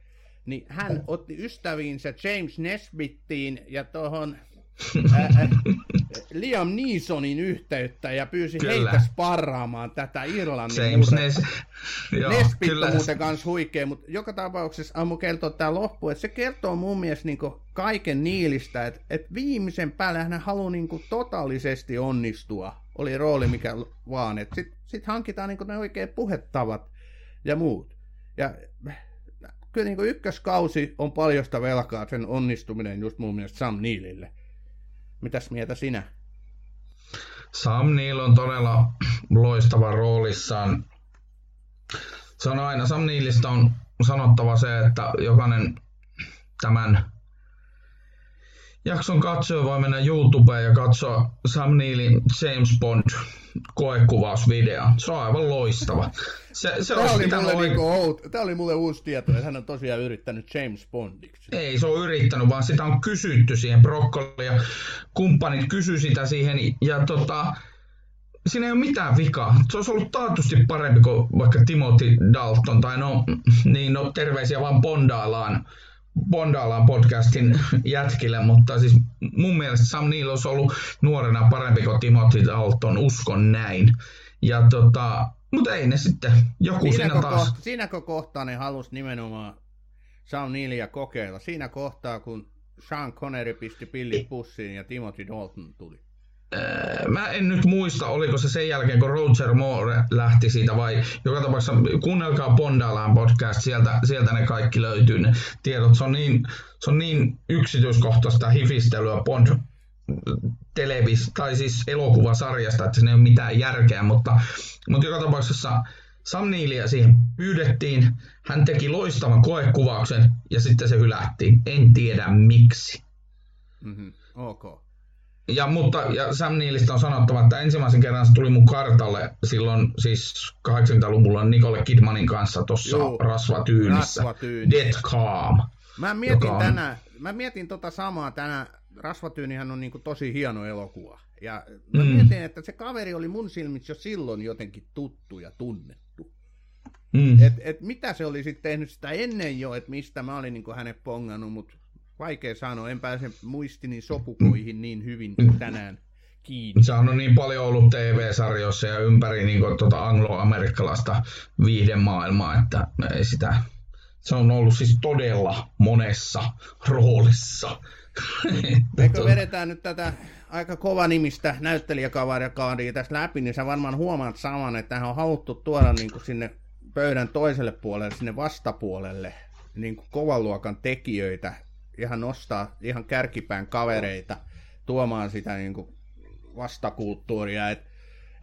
S2: niin hän otti ystäviinsä James Nesbittiin ja tuohon Liam Neesonin yhteyttä ja pyysi kyllä. heitä sparraamaan tätä Irlannin James Nes... Nesbitt on muuten kanssa huikea, mutta joka tapauksessa Ammu kertoo tämä loppu, että se kertoo mun mielestä niin kaiken niilistä, että, että viimeisen päälle hän haluaa niin totaalisesti onnistua, oli rooli mikä vaan, että sitten sit hankitaan niin ne oikeat puhetavat ja muut. Ja kyllä niin ykköskausi on paljosta velkaa sen onnistuminen just mun mielestä Sam Neilille. Mitäs mieltä sinä?
S3: Sam Neill on todella loistava roolissaan. Se on aina, Sam Neillistä on sanottava se, että jokainen tämän jakson katsoja voi mennä YouTubeen ja katsoa Sam Neillin James Bond koekuvausvideo. Se on aivan loistava.
S2: Se, se tämä, oli mulle oli... niinku out, tämä oli mulle uusi tieto, että hän on tosiaan yrittänyt James Bondiksi.
S3: Ei se on yrittänyt, vaan sitä on kysytty siihen Broccoli ja kumppanit kysy sitä siihen ja tota, siinä ei ole mitään vikaa. Se olisi ollut taatusti parempi kuin vaikka Timothy Dalton, tai no, niin no terveisiä vaan Bondaillaan Bondaalaan podcastin jätkille, mutta siis mun mielestä Sam Neill olisi ollut nuorena parempi kuin Timothy Dalton, uskon näin. Ja tota, mutta ei ne sitten, joku siinä, siinä taas.
S2: Siinäkö kohtaa ne halusi nimenomaan Sam Neilia kokeilla? Siinä kohtaa, kun Sean Connery pisti pillit pussiin ja Timothy Dalton tuli.
S3: Öö, mä en nyt muista, oliko se sen jälkeen, kun Roger Moore lähti siitä vai joka tapauksessa kuunnelkaa Bondalaan podcast, sieltä, sieltä ne kaikki löytyy ne tiedot. Se on niin, se on niin yksityiskohtaista hifistelyä Bond televis, tai siis elokuvasarjasta, että se ei ole mitään järkeä, mutta, mutta joka tapauksessa Sam Neilia siihen pyydettiin, hän teki loistavan koekuvauksen ja sitten se hylättiin. En tiedä miksi.
S2: Mm-hmm. Ok.
S3: Ja, mutta ja Sam Neilistä on sanottava, että ensimmäisen kerran se tuli mun kartalle silloin siis 80-luvulla Nicole Kidmanin kanssa tuossa Rasvatyynissä. Rasvatyynissä. Dead Calm.
S2: Mä mietin, on... tänään, mä mietin tota samaa tänään. Rasvatyynihän on niinku tosi hieno elokuva. Ja mä mm. mietin, että se kaveri oli mun silmissä jo silloin jotenkin tuttu ja tunnettu. Mm. Et, et mitä se oli sitten tehnyt sitä ennen jo, että mistä mä olin niinku hänet pongannut, mutta vaikea sanoa, en pääse muistini sopukoihin niin hyvin tänään kiinni.
S3: Se on niin paljon ollut TV-sarjoissa ja ympäri niin kuin, tuota anglo-amerikkalaista viihdemaailmaa, että ei sitä, se on ollut siis todella monessa roolissa.
S2: Eikö vedetään nyt tätä aika kova nimistä näyttelijäkavaria tästä läpi, niin sä varmaan huomaat saman, että hän on haluttu tuoda niin kuin sinne pöydän toiselle puolelle, sinne vastapuolelle, niin kuin kovan luokan tekijöitä, ihan nostaa ihan kärkipään kavereita tuomaan sitä niin kuin vastakulttuuria. Et,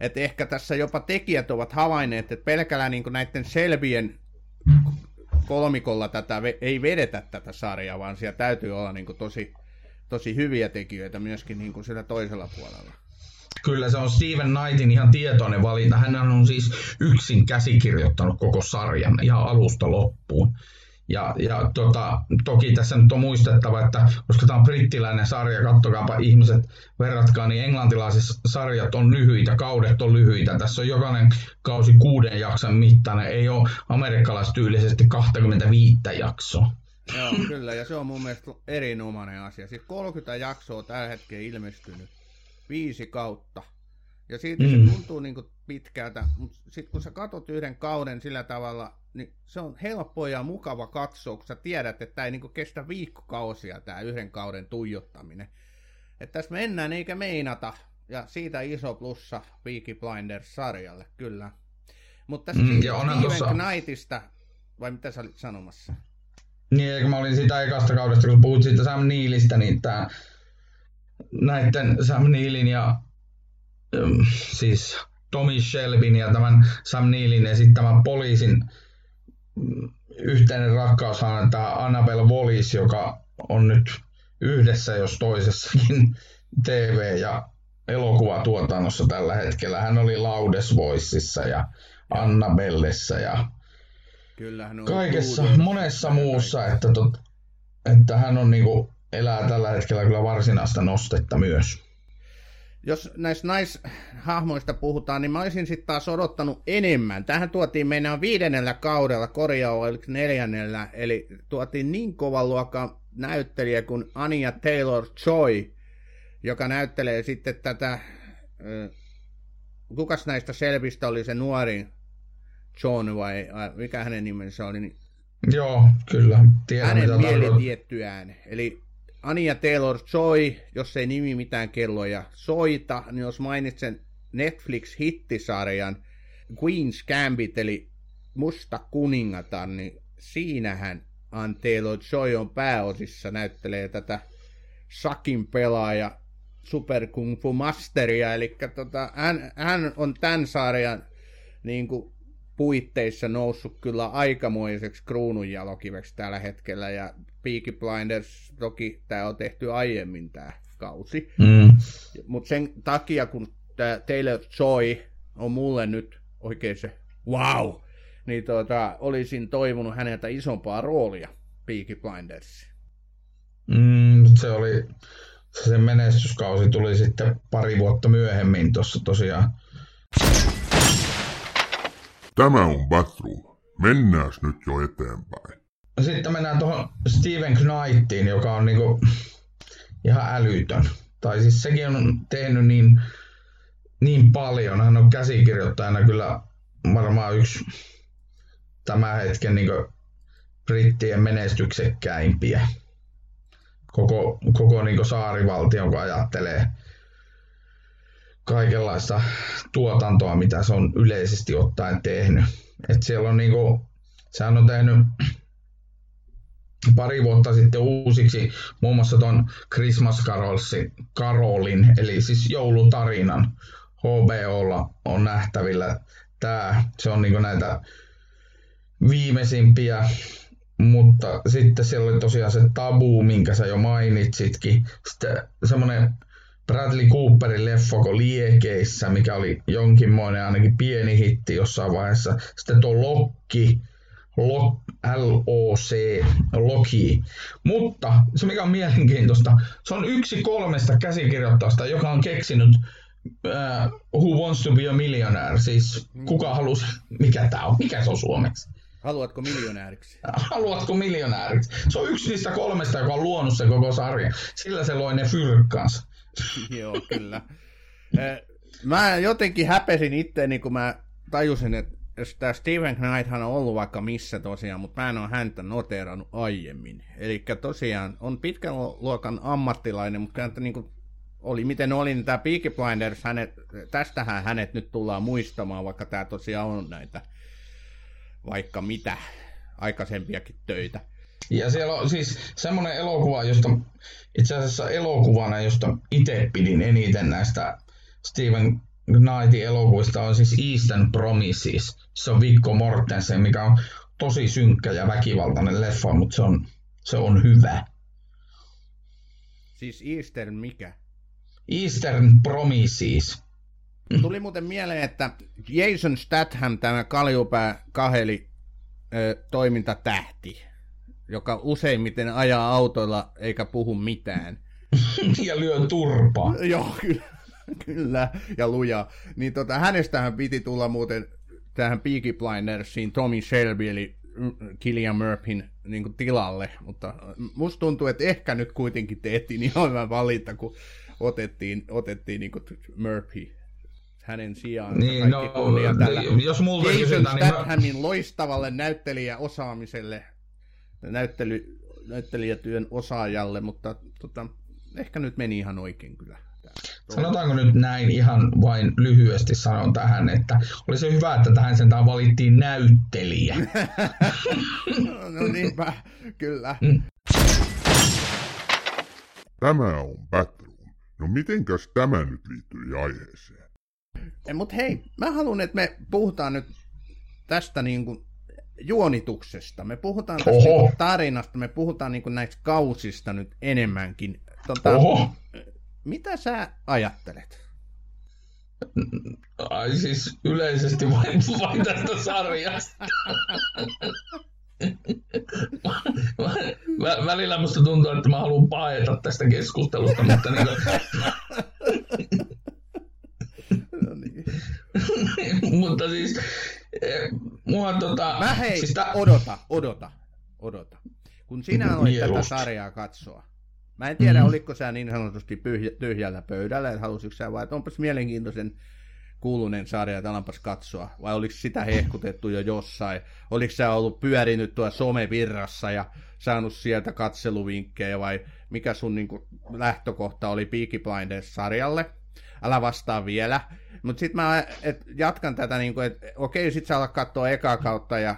S2: et ehkä tässä jopa tekijät ovat havainneet, että pelkällä niin kuin näiden selvien kolmikolla tätä ei vedetä tätä sarjaa, vaan siellä täytyy olla niin kuin tosi, tosi hyviä tekijöitä myöskin niin kuin sillä toisella puolella.
S3: Kyllä se on Steven Knightin ihan tietoinen valinta. Hän on siis yksin käsikirjoittanut koko sarjan ihan alusta loppuun. Ja, ja tota, toki tässä nyt on muistettava, että koska tämä on brittiläinen sarja, kattokaapa ihmiset, verratkaa, niin englantilaiset sarjat on lyhyitä, kaudet on lyhyitä. Tässä on jokainen kausi kuuden jakson mittainen, ei ole amerikkalaistyylisesti 25 jaksoa.
S2: Joo, kyllä, ja se on mun mielestä erinomainen asia. Siis 30 jaksoa tällä hetkellä ilmestynyt, viisi kautta. Ja siitä mm. se tuntuu niin pitkältä, mutta sitten kun sä katot yhden kauden sillä tavalla, niin se on helppo ja mukava katsoa, kun sä tiedät, että tämä ei niin kuin kestä viikkokausia tämä yhden kauden tuijottaminen. Että tässä mennään eikä meinata, ja siitä iso plussa Peaky Blinders-sarjalle, kyllä. Mutta tässä mm, siis tossa... Knightista, vai mitä sä olit sanomassa?
S3: Niin, eikö mä olin siitä ekasta kaudesta, kun puhut siitä Sam Neilistä, niin tää, näiden Sam Neilin ja um, siis Tommy Shelbin ja tämän Sam Neilin esittämän poliisin mm, yhteinen rakkaus on tämä Annabelle Wallis, joka on nyt yhdessä jos toisessakin TV- ja elokuvatuotannossa tällä hetkellä. Hän oli Laudes Voiceissa ja Annabellessa ja Kyllä, hän on kaikessa, monessa muussa, että, tot, että hän on niinku, elää tällä hetkellä kyllä varsinaista nostetta myös.
S2: Jos näistä naishahmoista puhutaan, niin mä olisin sitten taas odottanut enemmän. Tähän tuotiin meidän viidennellä kaudella, korjaava oliko neljännellä, eli tuotiin niin kovan luokan näyttelijä kuin Anya Taylor-Joy, joka näyttelee sitten tätä, kukas näistä selvistä oli se nuorin John vai mikä hänen nimensä oli, niin
S3: Joo, kyllä.
S2: Tiedän, hänen mielitietty ääni. Eli Ania Taylor-Joy, jos ei nimi mitään kelloja soita, niin jos mainitsen Netflix-hittisarjan Queen's Gambit, eli Musta kuningatar, niin siinähän Ann Taylor-Joy on pääosissa, näyttelee tätä Sakin pelaaja Super Kung Fu Masteria, eli tota, hän, hän on tämän sarjan niin kuin, puitteissa noussut kyllä aikamoiseksi kruununjalokiveksi tällä hetkellä, ja Peaky Blinders, toki tämä on tehty aiemmin tämä kausi, mm. mutta sen takia, kun tämä Taylor Joy on mulle nyt oikein se wow, niin tuota, olisin toivonut häneltä isompaa roolia Peaky Blinders.
S3: Mm, se oli, se menestyskausi tuli sitten pari vuotta myöhemmin tuossa tosiaan
S1: Tämä on Batroom. Mennääs nyt jo eteenpäin.
S3: Sitten mennään tuohon Steven Knightiin, joka on niinku ihan älytön. Tai siis sekin on tehnyt niin, niin paljon. Hän on käsikirjoittajana kyllä varmaan yksi tämän hetken niin brittien menestyksekkäimpiä. Koko, koko niin saarivaltion, kun ajattelee kaikenlaista tuotantoa, mitä se on yleisesti ottaen tehnyt. Et siellä on niinku, sehän on tehnyt pari vuotta sitten uusiksi muun muassa tuon Christmas Carolin, eli siis joulutarinan. HBOlla on nähtävillä tämä. Se on niinku näitä viimeisimpiä, mutta sitten siellä oli tosiaan se tabu, minkä sä jo mainitsitkin. Sitten semmoinen Bradley Cooperin leffoko Liekeissä, mikä oli jonkinmoinen ainakin pieni hitti jossain vaiheessa. Sitten tuo Lokki, Lok, L-O-C, Loki. Mutta se mikä on mielenkiintoista, se on yksi kolmesta käsikirjoittajasta, joka on keksinyt uh, Who Wants to be a Millionaire, siis kuka halusi, mikä tämä on, mikä se on suomeksi?
S2: Haluatko miljonääriksi?
S3: Haluatko miljonääriksi? Se on yksi niistä kolmesta, joka on luonut sen koko sarjan. Sillä se loi ne fyrkkansa.
S2: Joo, kyllä. Mä jotenkin häpesin itteeni, kun mä tajusin, että tämä Stephen Knight on ollut vaikka missä tosiaan, mutta mä en ole häntä noteerannut aiemmin. Eli tosiaan on pitkän luokan ammattilainen, mutta kyllä niin kuin oli miten oli, niin tämä Peaky Blinders, hänet, tästähän hänet nyt tullaan muistamaan, vaikka tämä tosiaan on näitä vaikka mitä aikaisempiakin töitä.
S3: Ja siellä on siis semmoinen elokuva, josta itse asiassa elokuvana, josta itse pidin eniten näistä Steven Knightin elokuvista on siis Eastern Promises. Se on Vikko Mortensen, mikä on tosi synkkä ja väkivaltainen leffa, mutta se on, se on hyvä.
S2: Siis Eastern mikä?
S3: Eastern Promises.
S2: Tuli muuten mieleen, että Jason Statham, tämä kaljupää kaheli, toimintatähti, joka useimmiten ajaa autoilla eikä puhu mitään.
S3: ja lyö turpaa.
S2: Joo, kyllä, kyllä, ja luja. Niin tota, hänestähän piti tulla muuten tähän Peaky Blindersiin Tommy Shelby, eli Killian Murphyn niin kuin, tilalle, mutta musta tuntuu, että ehkä nyt kuitenkin tehtiin ihan hyvä valinta, kun otettiin, otettiin niin kuin Murphy hänen sijaan.
S3: Niin, no, tällä jos multa
S2: Jason kysytään, niin Stathamin mä... loistavalle näyttelijäosaamiselle, näyttely, näyttelijätyön osaajalle, mutta tota, ehkä nyt meni ihan oikein kyllä.
S3: Sanotaanko nyt näin ihan vain lyhyesti sanon tähän, että olisi hyvä, että tähän sentään valittiin näyttelijä.
S2: no niinpä, kyllä. Mm.
S1: Tämä on Batroom. No mitenkäs tämä nyt liittyy aiheeseen?
S2: Mutta hei, mä haluan, että me puhutaan nyt tästä niin kuin juonituksesta. Me puhutaan tästä niin tarinasta, me puhutaan niin kuin näistä kausista nyt enemmänkin. Tota, Oho. Mitä sä ajattelet?
S3: Ai siis yleisesti vain, vain tästä sarjasta. Vä, välillä musta tuntuu, että mä haluan paeta tästä keskustelusta, mutta niin kuin... no niin. mutta siis, eh, mua tota...
S2: Mä hei, siis ta... odota, odota, odota. Kun sinä aloit tätä sarjaa katsoa, Mä en tiedä, mm. oliko sä niin sanotusti pyhjä, tyhjällä pöydällä, että halusitko sä vai, että onpas mielenkiintoisen kuulunen sarja, että alanpas katsoa, vai oliko sitä hehkutettu jo jossain, oliko sä ollut pyörinyt tuolla somevirrassa ja saanut sieltä katseluvinkkejä, vai mikä sun niin kuin, lähtökohta oli Peaky Blinders-sarjalle, älä vastaa vielä, mutta sitten mä et, jatkan tätä, niin kuin, että okei, sit sä alat katsoa ekaa kautta ja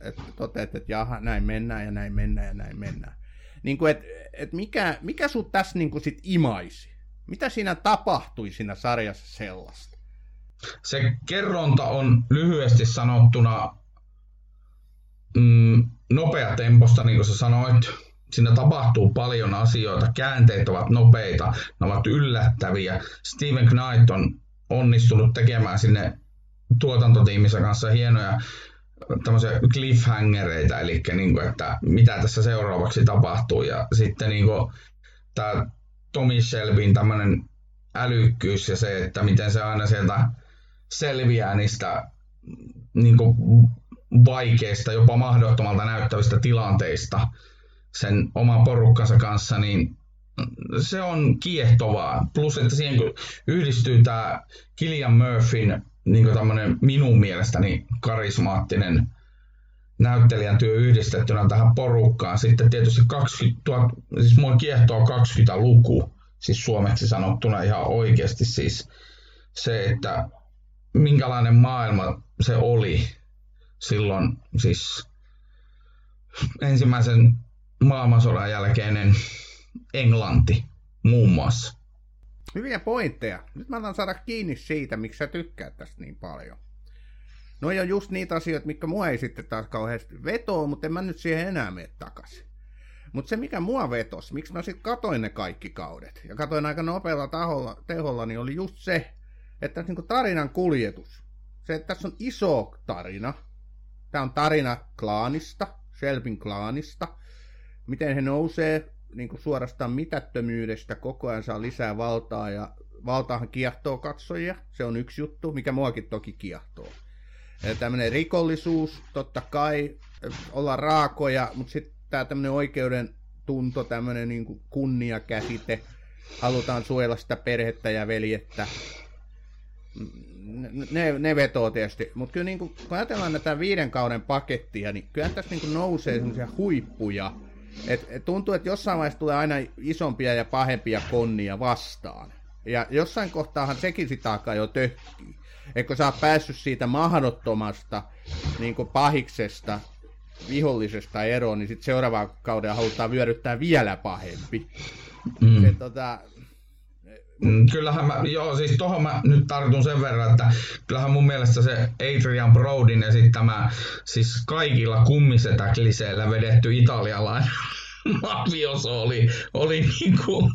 S2: että toteat, että jaha, näin mennään ja näin mennään ja näin mennään. Niin kuin, että et mikä, mikä sut tässä niin kuin sit imaisi? Mitä siinä tapahtui siinä sarjassa sellaista?
S3: Se kerronta on lyhyesti sanottuna mm, nopea temposta, niin kuin sä sanoit. Siinä tapahtuu paljon asioita, käänteet ovat nopeita, ne ovat yllättäviä. Steven Knight on onnistunut tekemään sinne tuotantotiimissä kanssa hienoja tämmöisiä cliffhangereita, eli niin kuin, että mitä tässä seuraavaksi tapahtuu. Ja sitten niin kuin, tämä Tommy Shelbyn tämmöinen älykkyys ja se, että miten se aina sieltä selviää niistä niin kuin, vaikeista, jopa mahdottomalta näyttävistä tilanteista sen oman porukkansa kanssa, niin se on kiehtovaa. Plus, että siihen yhdistyy tämä Killian Murphyn niin tämmöinen minun mielestäni karismaattinen näyttelijän työ yhdistettynä tähän porukkaan. Sitten tietysti 20 000, siis mua kiehtoo 20-luku, siis suomeksi sanottuna ihan oikeasti siis se, että minkälainen maailma se oli silloin siis ensimmäisen maailmansodan jälkeinen Englanti muun muassa.
S2: Hyviä pointteja. Nyt mä annan saada kiinni siitä, miksi sä tykkäät tästä niin paljon. No on just niitä asioita, mitkä mua ei sitten taas kauheasti vetoo, mutta en mä nyt siihen enää mene takaisin. Mutta se, mikä mua vetos, miksi mä sitten katoin ne kaikki kaudet, ja katoin aika nopealla taholla, teholla, niin oli just se, että niin tarinan kuljetus. Se, että tässä on iso tarina. Tämä on tarina klaanista, Shelbin klaanista. Miten he nousee niin kuin suorastaan mitättömyydestä koko ajan saa lisää valtaa ja valtaahan kiehtoo katsojia, se on yksi juttu, mikä muakin toki kiehtoo. Tämmöinen rikollisuus, totta kai, olla raakoja, mutta sitten tämä tämmöinen oikeuden tunto, tämmöinen niin kunniakäsite, halutaan suojella sitä perhettä ja veljettä, ne, ne vetoo tietysti, mutta kyllä niin kuin, kun ajatellaan näitä viiden kauden pakettia, niin kyllä tässä niin kuin nousee semmoisia huippuja, et, et tuntuu, että jossain vaiheessa tulee aina isompia ja pahempia konnia vastaan. Ja jossain kohtaahan sekin sitä alkaa jo tökkii. Eikö sä oot päässyt siitä mahdottomasta niin pahiksesta, vihollisesta eroon, niin sitten seuraava kauden halutaan vyöryttää vielä pahempi. Mm. Se, tota,
S3: kyllähän mä, joo siis tohon mä nyt tartun sen verran, että kyllähän mun mielestä se Adrian Brodin esittämä, siis kaikilla kummisetäkliseillä vedetty italialainen mafioso oli, oli niinku,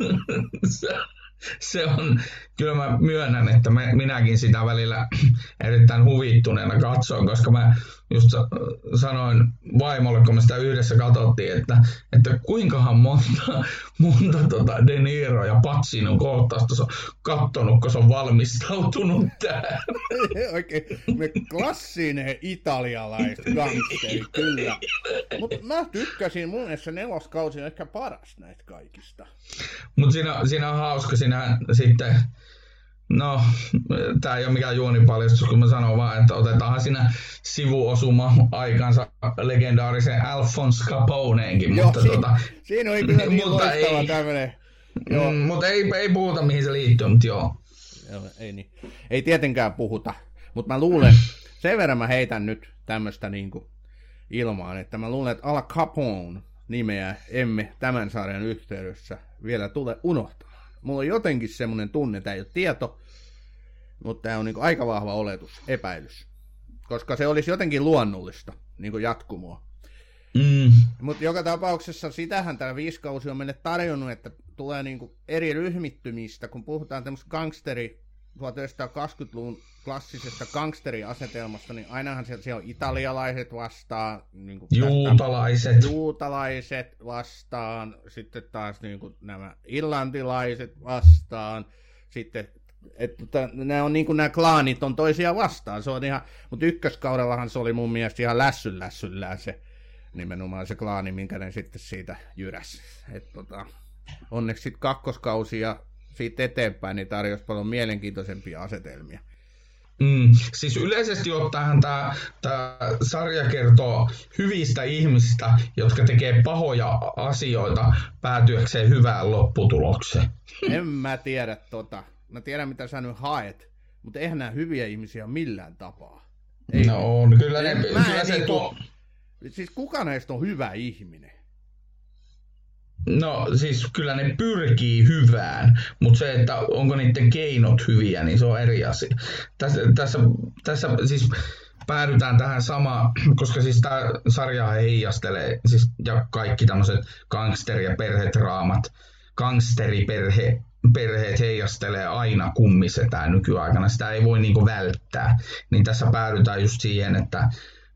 S3: se, on, kyllä mä myönnän, että mä, minäkin sitä välillä erittäin huvittuneena katsoin, koska mä just sanoin vaimolle, kun me sitä yhdessä katsottiin, että, että kuinkahan monta, monta tota De Niro ja Pacino kohtausta se on kattonut, kun se on valmistautunut tähän.
S2: Oikein, me klassinen italialaiset gangsteri, kyllä. Mutta mä tykkäsin, mun mielestä neloskausi on ehkä paras näistä kaikista.
S3: Mutta siinä, siinä on hauska, siinä sitten No, tämä ei ole mikään juonipaljastus, kun mä sanon vaan, että otetaanhan siinä sivuosuma aikansa legendaarisen Alphonse Caponeenkin.
S2: Joo,
S3: mutta
S2: siinä,
S3: tota,
S2: siinä oli kyllä niin
S3: mutta ei-
S2: tämmönen. Joo,
S3: mm, mutta ei, ei puhuta mihin se liittyy, mutta joo.
S2: joo, ei, niin. ei tietenkään puhuta, mutta mä luulen, sen verran mä heitän nyt tämmöistä niinku ilmaan, että mä luulen, että Al Capone nimeä emme tämän sarjan yhteydessä vielä tule unohtamaan. Mulla on jotenkin semmoinen tunne, tämä ei ole tieto, mutta tämä on niinku aika vahva oletus, epäilys. Koska se olisi jotenkin luonnollista, niin kuin jatkumoa.
S3: Mm,
S2: Mutta joka tapauksessa sitähän tämä viisikausi on meille tarjonnut, että tulee niinku eri ryhmittymistä, kun puhutaan tämmöistä gangsteri 1920-luvun klassisesta gangsteriasetelmasta, niin ainahan siellä, siellä on italialaiset vastaan, niin kuin
S3: juutalaiset.
S2: juutalaiset vastaan, sitten taas niin kuin nämä irlantilaiset vastaan, sitten että tota, nämä on niin kuin nämä klaanit on toisia vastaan, se on ihan, mutta ykköskaudellahan se oli mun mielestä ihan lässyn lässyllään se nimenomaan se klaani, minkä ne sitten siitä jyräs. Et tota, onneksi sitten kakkoskausi ja siitä eteenpäin niin tarjosi paljon mielenkiintoisempia asetelmia.
S3: Mm, siis yleisesti ottaen tämä, tämä sarja kertoo hyvistä ihmisistä, jotka tekee pahoja asioita päätyäkseen hyvään lopputulokseen.
S2: En mä tiedä tota. Mä tiedän mitä sä nyt haet, mutta eihän nämä hyviä ihmisiä millään tapaa. Ei,
S3: No on, kyllä, ne,
S2: mä
S3: kyllä se
S2: niinku-
S3: tuo,
S2: Siis kuka näistä on hyvä ihminen?
S3: No siis kyllä ne pyrkii hyvään, mutta se, että onko niiden keinot hyviä, niin se on eri asia. Tässä, tässä, tässä siis päädytään tähän samaan, koska siis tämä sarja heijastelee, siis, ja kaikki tämmöiset gangsteri- ja perhedraamat, gangsteriperhe perheet heijastelee aina kummisetään nykyaikana, sitä ei voi niinku välttää. Niin tässä päädytään just siihen, että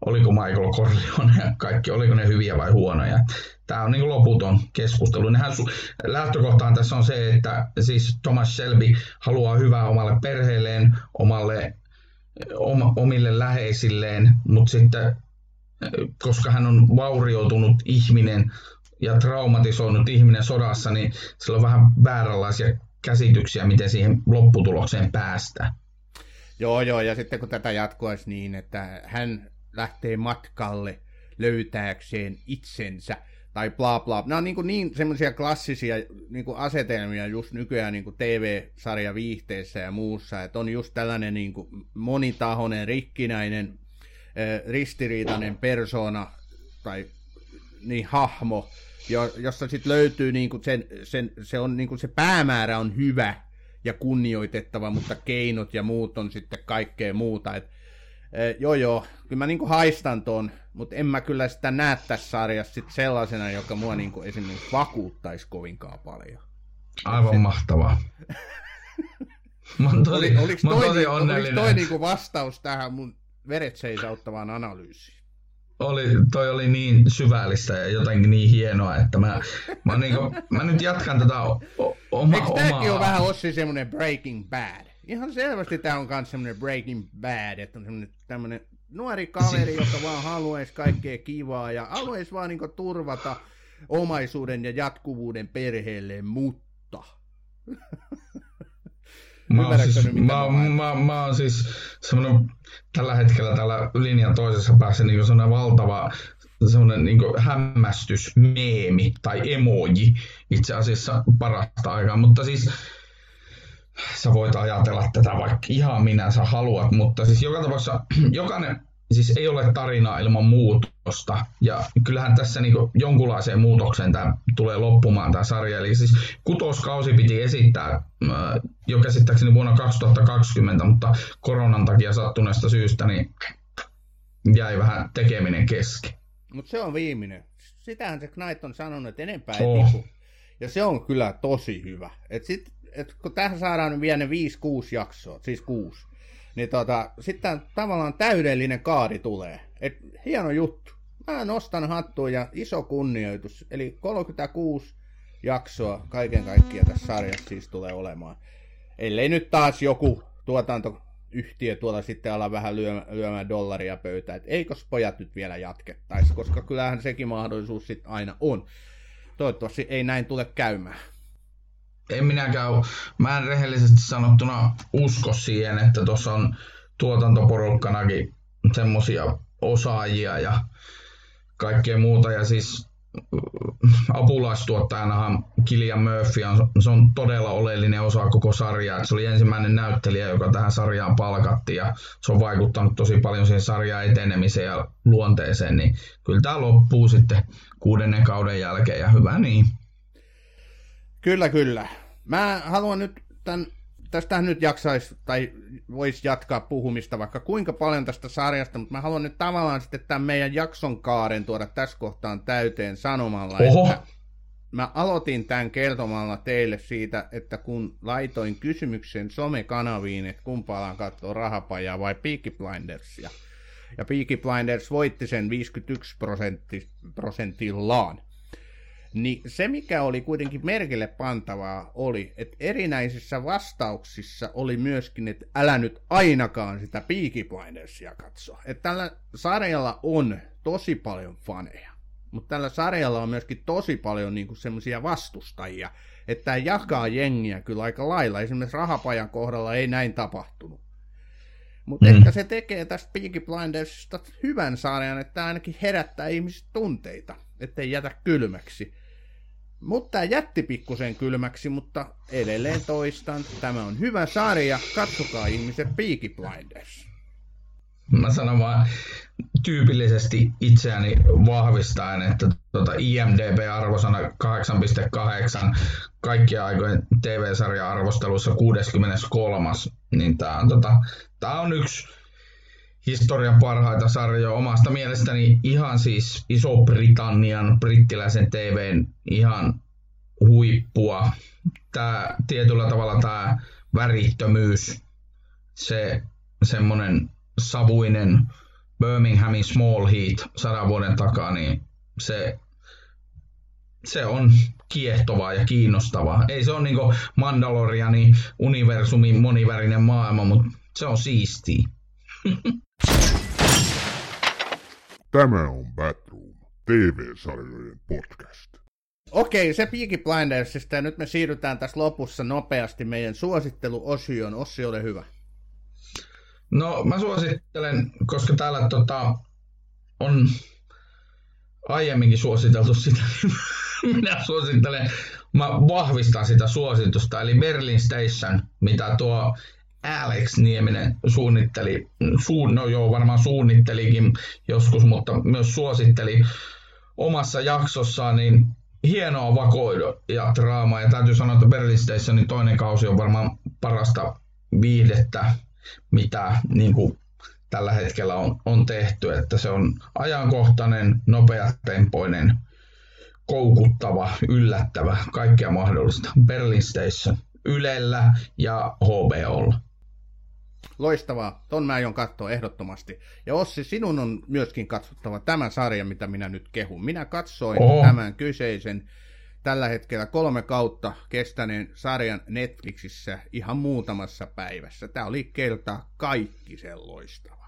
S3: oliko Michael Corleone ja kaikki, oliko ne hyviä vai huonoja. Tämä on niin loputon keskustelu. Nehän su- lähtökohtaan tässä on se, että siis Thomas Shelby haluaa hyvää omalle perheelleen, omalle, oma, omille läheisilleen, mutta sitten koska hän on vaurioitunut ihminen ja traumatisoinut ihminen sodassa, niin sillä on vähän vääränlaisia käsityksiä, miten siihen lopputulokseen päästään.
S2: Joo, joo, ja sitten kun tätä jatkuisi niin, että hän lähtee matkalle löytääkseen itsensä, tai bla bla. Nämä on niin, kuin niin semmoisia klassisia niin kuin asetelmia just nykyään niin kuin TV-sarja viihteessä ja muussa, että on just tällainen niin kuin monitahoinen, rikkinäinen, ristiriitainen persona tai niin hahmo, jo, jossa sitten löytyy niin kuin sen, sen, se, on, niin kuin se päämäärä on hyvä ja kunnioitettava, mutta keinot ja muut on sitten kaikkea muuta. Et, e, joo joo, kyllä mä niin kuin haistan ton, mutta en mä kyllä sitä näe tässä sarjassa sit sellaisena, joka mua niin kuin esimerkiksi vakuuttaisi kovinkaan paljon.
S3: Aivan mahtavaa. Mä oon tosi,
S2: Oli, oliko
S3: mä oon
S2: toi,
S3: tosi
S2: niin, oliko toi niin kuin vastaus tähän mun veret seisauttavaan analyysiin?
S3: oli, toi oli niin syvällistä ja jotenkin niin hienoa, että mä, mä, niinku, mä nyt jatkan tätä o, o, oma,
S2: Eikö tämäkin
S3: omaa...
S2: ole vähän Ossi semmoinen Breaking Bad? Ihan selvästi tämä on myös semmoinen Breaking Bad, että on semmoinen tämmöinen nuori kaveri, joka vaan haluaisi kaikkea kivaa ja haluaisi vaan niinku turvata omaisuuden ja jatkuvuuden perheelle, mutta...
S3: Mä oon siis, mä,
S2: mä
S3: mä, mä oon siis semmoinen tällä hetkellä täällä linjan toisessa päässä niin semmoinen valtava semmoinen niin hämmästysmeemi tai emoji itse asiassa parasta aikaa, mutta siis sä voit ajatella tätä vaikka ihan minä sä haluat, mutta siis joka tapauksessa jokainen, siis ei ole tarinaa ilman muutosta ja kyllähän tässä niin jonkunlaiseen muutokseen tämä tulee loppumaan tämä sarja, eli siis kutoskausi piti esittää äh, jo käsittääkseni vuonna 2020, mutta koronan takia sattuneesta syystä niin jäi vähän tekeminen kesken.
S2: Mutta se on viimeinen. Sitähän se Knight on sanonut, että enempää ei
S3: Oh.
S2: tipu. Ja se on kyllä tosi hyvä. Et sit, että kun tähän saadaan vielä ne 5-6 jaksoa, siis 6, niin tota, sitten tavallaan täydellinen kaari tulee. Et hieno juttu. Mä nostan hattua ja iso kunnioitus. Eli 36 jaksoa kaiken kaikkiaan tässä sarjassa siis tulee olemaan. Ellei nyt taas joku tuotantoyhtiö tuolla sitten ala vähän lyömään, dollaria pöytään, että eikös pojat nyt vielä jatkettaisi, koska kyllähän sekin mahdollisuus sitten aina on. Toivottavasti ei näin tule käymään.
S3: En minäkään, mä en rehellisesti sanottuna usko siihen, että tuossa on tuotantoporukkanakin semmoisia osaajia ja kaikkea muuta. Ja siis apulaistuottajanahan Kilian Murphy on, se on todella oleellinen osa koko sarjaa. Se oli ensimmäinen näyttelijä, joka tähän sarjaan palkattiin ja se on vaikuttanut tosi paljon siihen sarjaan etenemiseen ja luonteeseen, niin kyllä tämä loppuu sitten kuudennen kauden jälkeen ja hyvä niin.
S2: Kyllä, kyllä. Mä haluan nyt tämän tästähän nyt jaksaisi, tai voisi jatkaa puhumista vaikka kuinka paljon tästä sarjasta, mutta mä haluan nyt tavallaan sitten tämän meidän jakson kaaren tuoda tässä kohtaan täyteen sanomalla, Oho. että mä aloitin tämän kertomalla teille siitä, että kun laitoin kysymyksen somekanaviin, että kumpaalaan katsoo rahapajaa vai Peaky Blindersia, ja Peaky Blinders voitti sen 51 prosentillaan, niin se, mikä oli kuitenkin merkille pantavaa, oli, että erinäisissä vastauksissa oli myöskin, että älä nyt ainakaan sitä Peaky Blindersia katsoa. Että tällä sarjalla on tosi paljon faneja, mutta tällä sarjalla on myöskin tosi paljon niinku semmoisia vastustajia, että tämä jakaa jengiä kyllä aika lailla. Esimerkiksi Rahapajan kohdalla ei näin tapahtunut. Mutta mm. ehkä se tekee tästä Peaky Blindersista hyvän sarjan, että ainakin herättää ihmiset tunteita, ettei jätä kylmäksi. Mutta jätti pikkusen kylmäksi, mutta edelleen toistan, tämä on hyvä sarja, katsokaa ihmiset Peaky Blinders.
S3: Mä sanon vaan tyypillisesti itseäni vahvistaen, että tuota IMDB-arvosana 8.8, kaikkia aikojen TV-sarja arvostelussa 63. Niin tää on, tota, tää on yksi historian parhaita sarjoja omasta mielestäni ihan siis Iso-Britannian brittiläisen TVn ihan huippua. Tämä tietyllä tavalla tämä värittömyys, se semmoinen savuinen Birminghamin Small Heat sadan vuoden takaa, niin se, se on kiehtovaa ja kiinnostavaa. Ei se ole niin Mandalorianin universumin monivärinen maailma, mutta se on siistiä.
S1: Tämä on Batroom, TV-sarjojen podcast.
S2: Okei, se Peaky Blindersista ja nyt me siirrytään tässä lopussa nopeasti meidän suositteluosioon. Ossi, ole hyvä.
S3: No mä suosittelen, koska täällä tota, on aiemminkin suositeltu sitä, niin minä suosittelen, mä vahvistan sitä suositusta, eli Berlin Station, mitä tuo Alex Nieminen suunnitteli, suun, no joo, varmaan suunnittelikin joskus, mutta myös suositteli omassa jaksossaan, niin hienoa vakoido ja draamaa. Ja täytyy sanoa, että Berlin Stationin toinen kausi on varmaan parasta viihdettä, mitä niin kuin tällä hetkellä on, on tehty. Että se on ajankohtainen, nopeatempoinen, koukuttava, yllättävä, kaikkea mahdollista. Berlin Station Ylellä ja HBOlla.
S2: Loistavaa. Ton mä aion katsoa ehdottomasti. Ja Ossi, sinun on myöskin katsottava tämä sarja, mitä minä nyt kehun. Minä katsoin oh. tämän kyseisen tällä hetkellä kolme kautta kestäneen sarjan Netflixissä ihan muutamassa päivässä. Tämä oli kertaa kaikki sen loistava.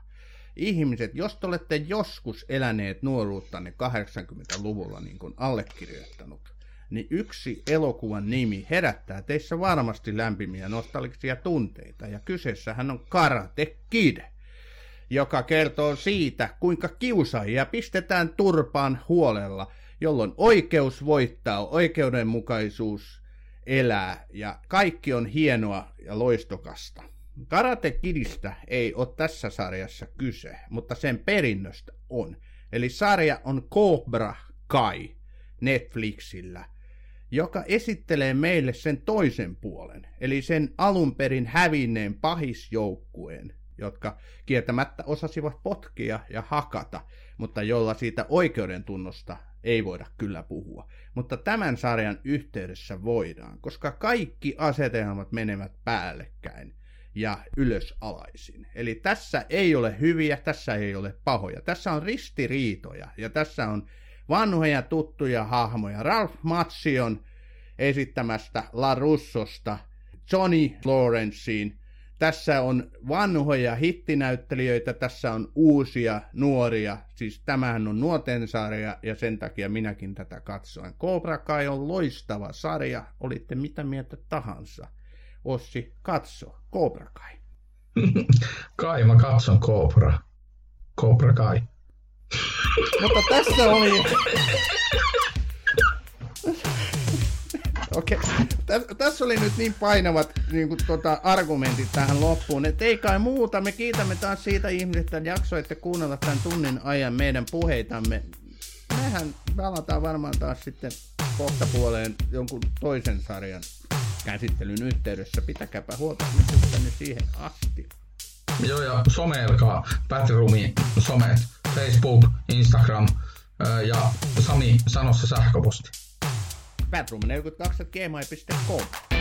S2: Ihmiset, jos te olette joskus eläneet nuoruuttanne 80-luvulla niin kuin allekirjoittanut, niin yksi elokuvan nimi herättää teissä varmasti lämpimiä nostalgisia tunteita. Ja kyseessähän on Karate Kid, joka kertoo siitä, kuinka kiusaajia pistetään turpaan huolella, jolloin oikeus voittaa, oikeudenmukaisuus elää ja kaikki on hienoa ja loistokasta. Karate Kidistä ei ole tässä sarjassa kyse, mutta sen perinnöstä on. Eli sarja on Cobra Kai Netflixillä – joka esittelee meille sen toisen puolen, eli sen alun perin hävinneen pahisjoukkueen, jotka kiertämättä osasivat potkia ja hakata, mutta jolla siitä oikeuden tunnosta ei voida kyllä puhua. Mutta tämän sarjan yhteydessä voidaan, koska kaikki asetelmat menevät päällekkäin ja ylösalaisin. Eli tässä ei ole hyviä, tässä ei ole pahoja. Tässä on ristiriitoja ja tässä on vanhoja tuttuja hahmoja. Ralph Matsion esittämästä La Russosta Johnny Lawrenceen. Tässä on vanhoja hittinäyttelijöitä, tässä on uusia, nuoria. Siis tämähän on nuorten sarja ja sen takia minäkin tätä katsoin. Cobra Kai on loistava sarja, olitte mitä mieltä tahansa. Ossi, katso, Cobra Kai.
S3: Kai mä katson Cobra. Cobra Kai.
S2: Mutta tässä oli... Okei, okay. tässä oli nyt niin painavat niin kuin, tota, argumentit tähän loppuun, että ei kai muuta. Me kiitämme taas siitä ihmisestä, että jaksoitte kuunnella tämän tunnin ajan meidän puheitamme. Mehän palataan varmaan taas sitten kohta puoleen jonkun toisen sarjan käsittelyn yhteydessä. Pitäkääpä huolta tänne siihen asti.
S3: Joo, ja someelkaa Batroomin somet, Facebook, Instagram ja Sami sanossa sähköposti.
S2: Batroom42.gmail.com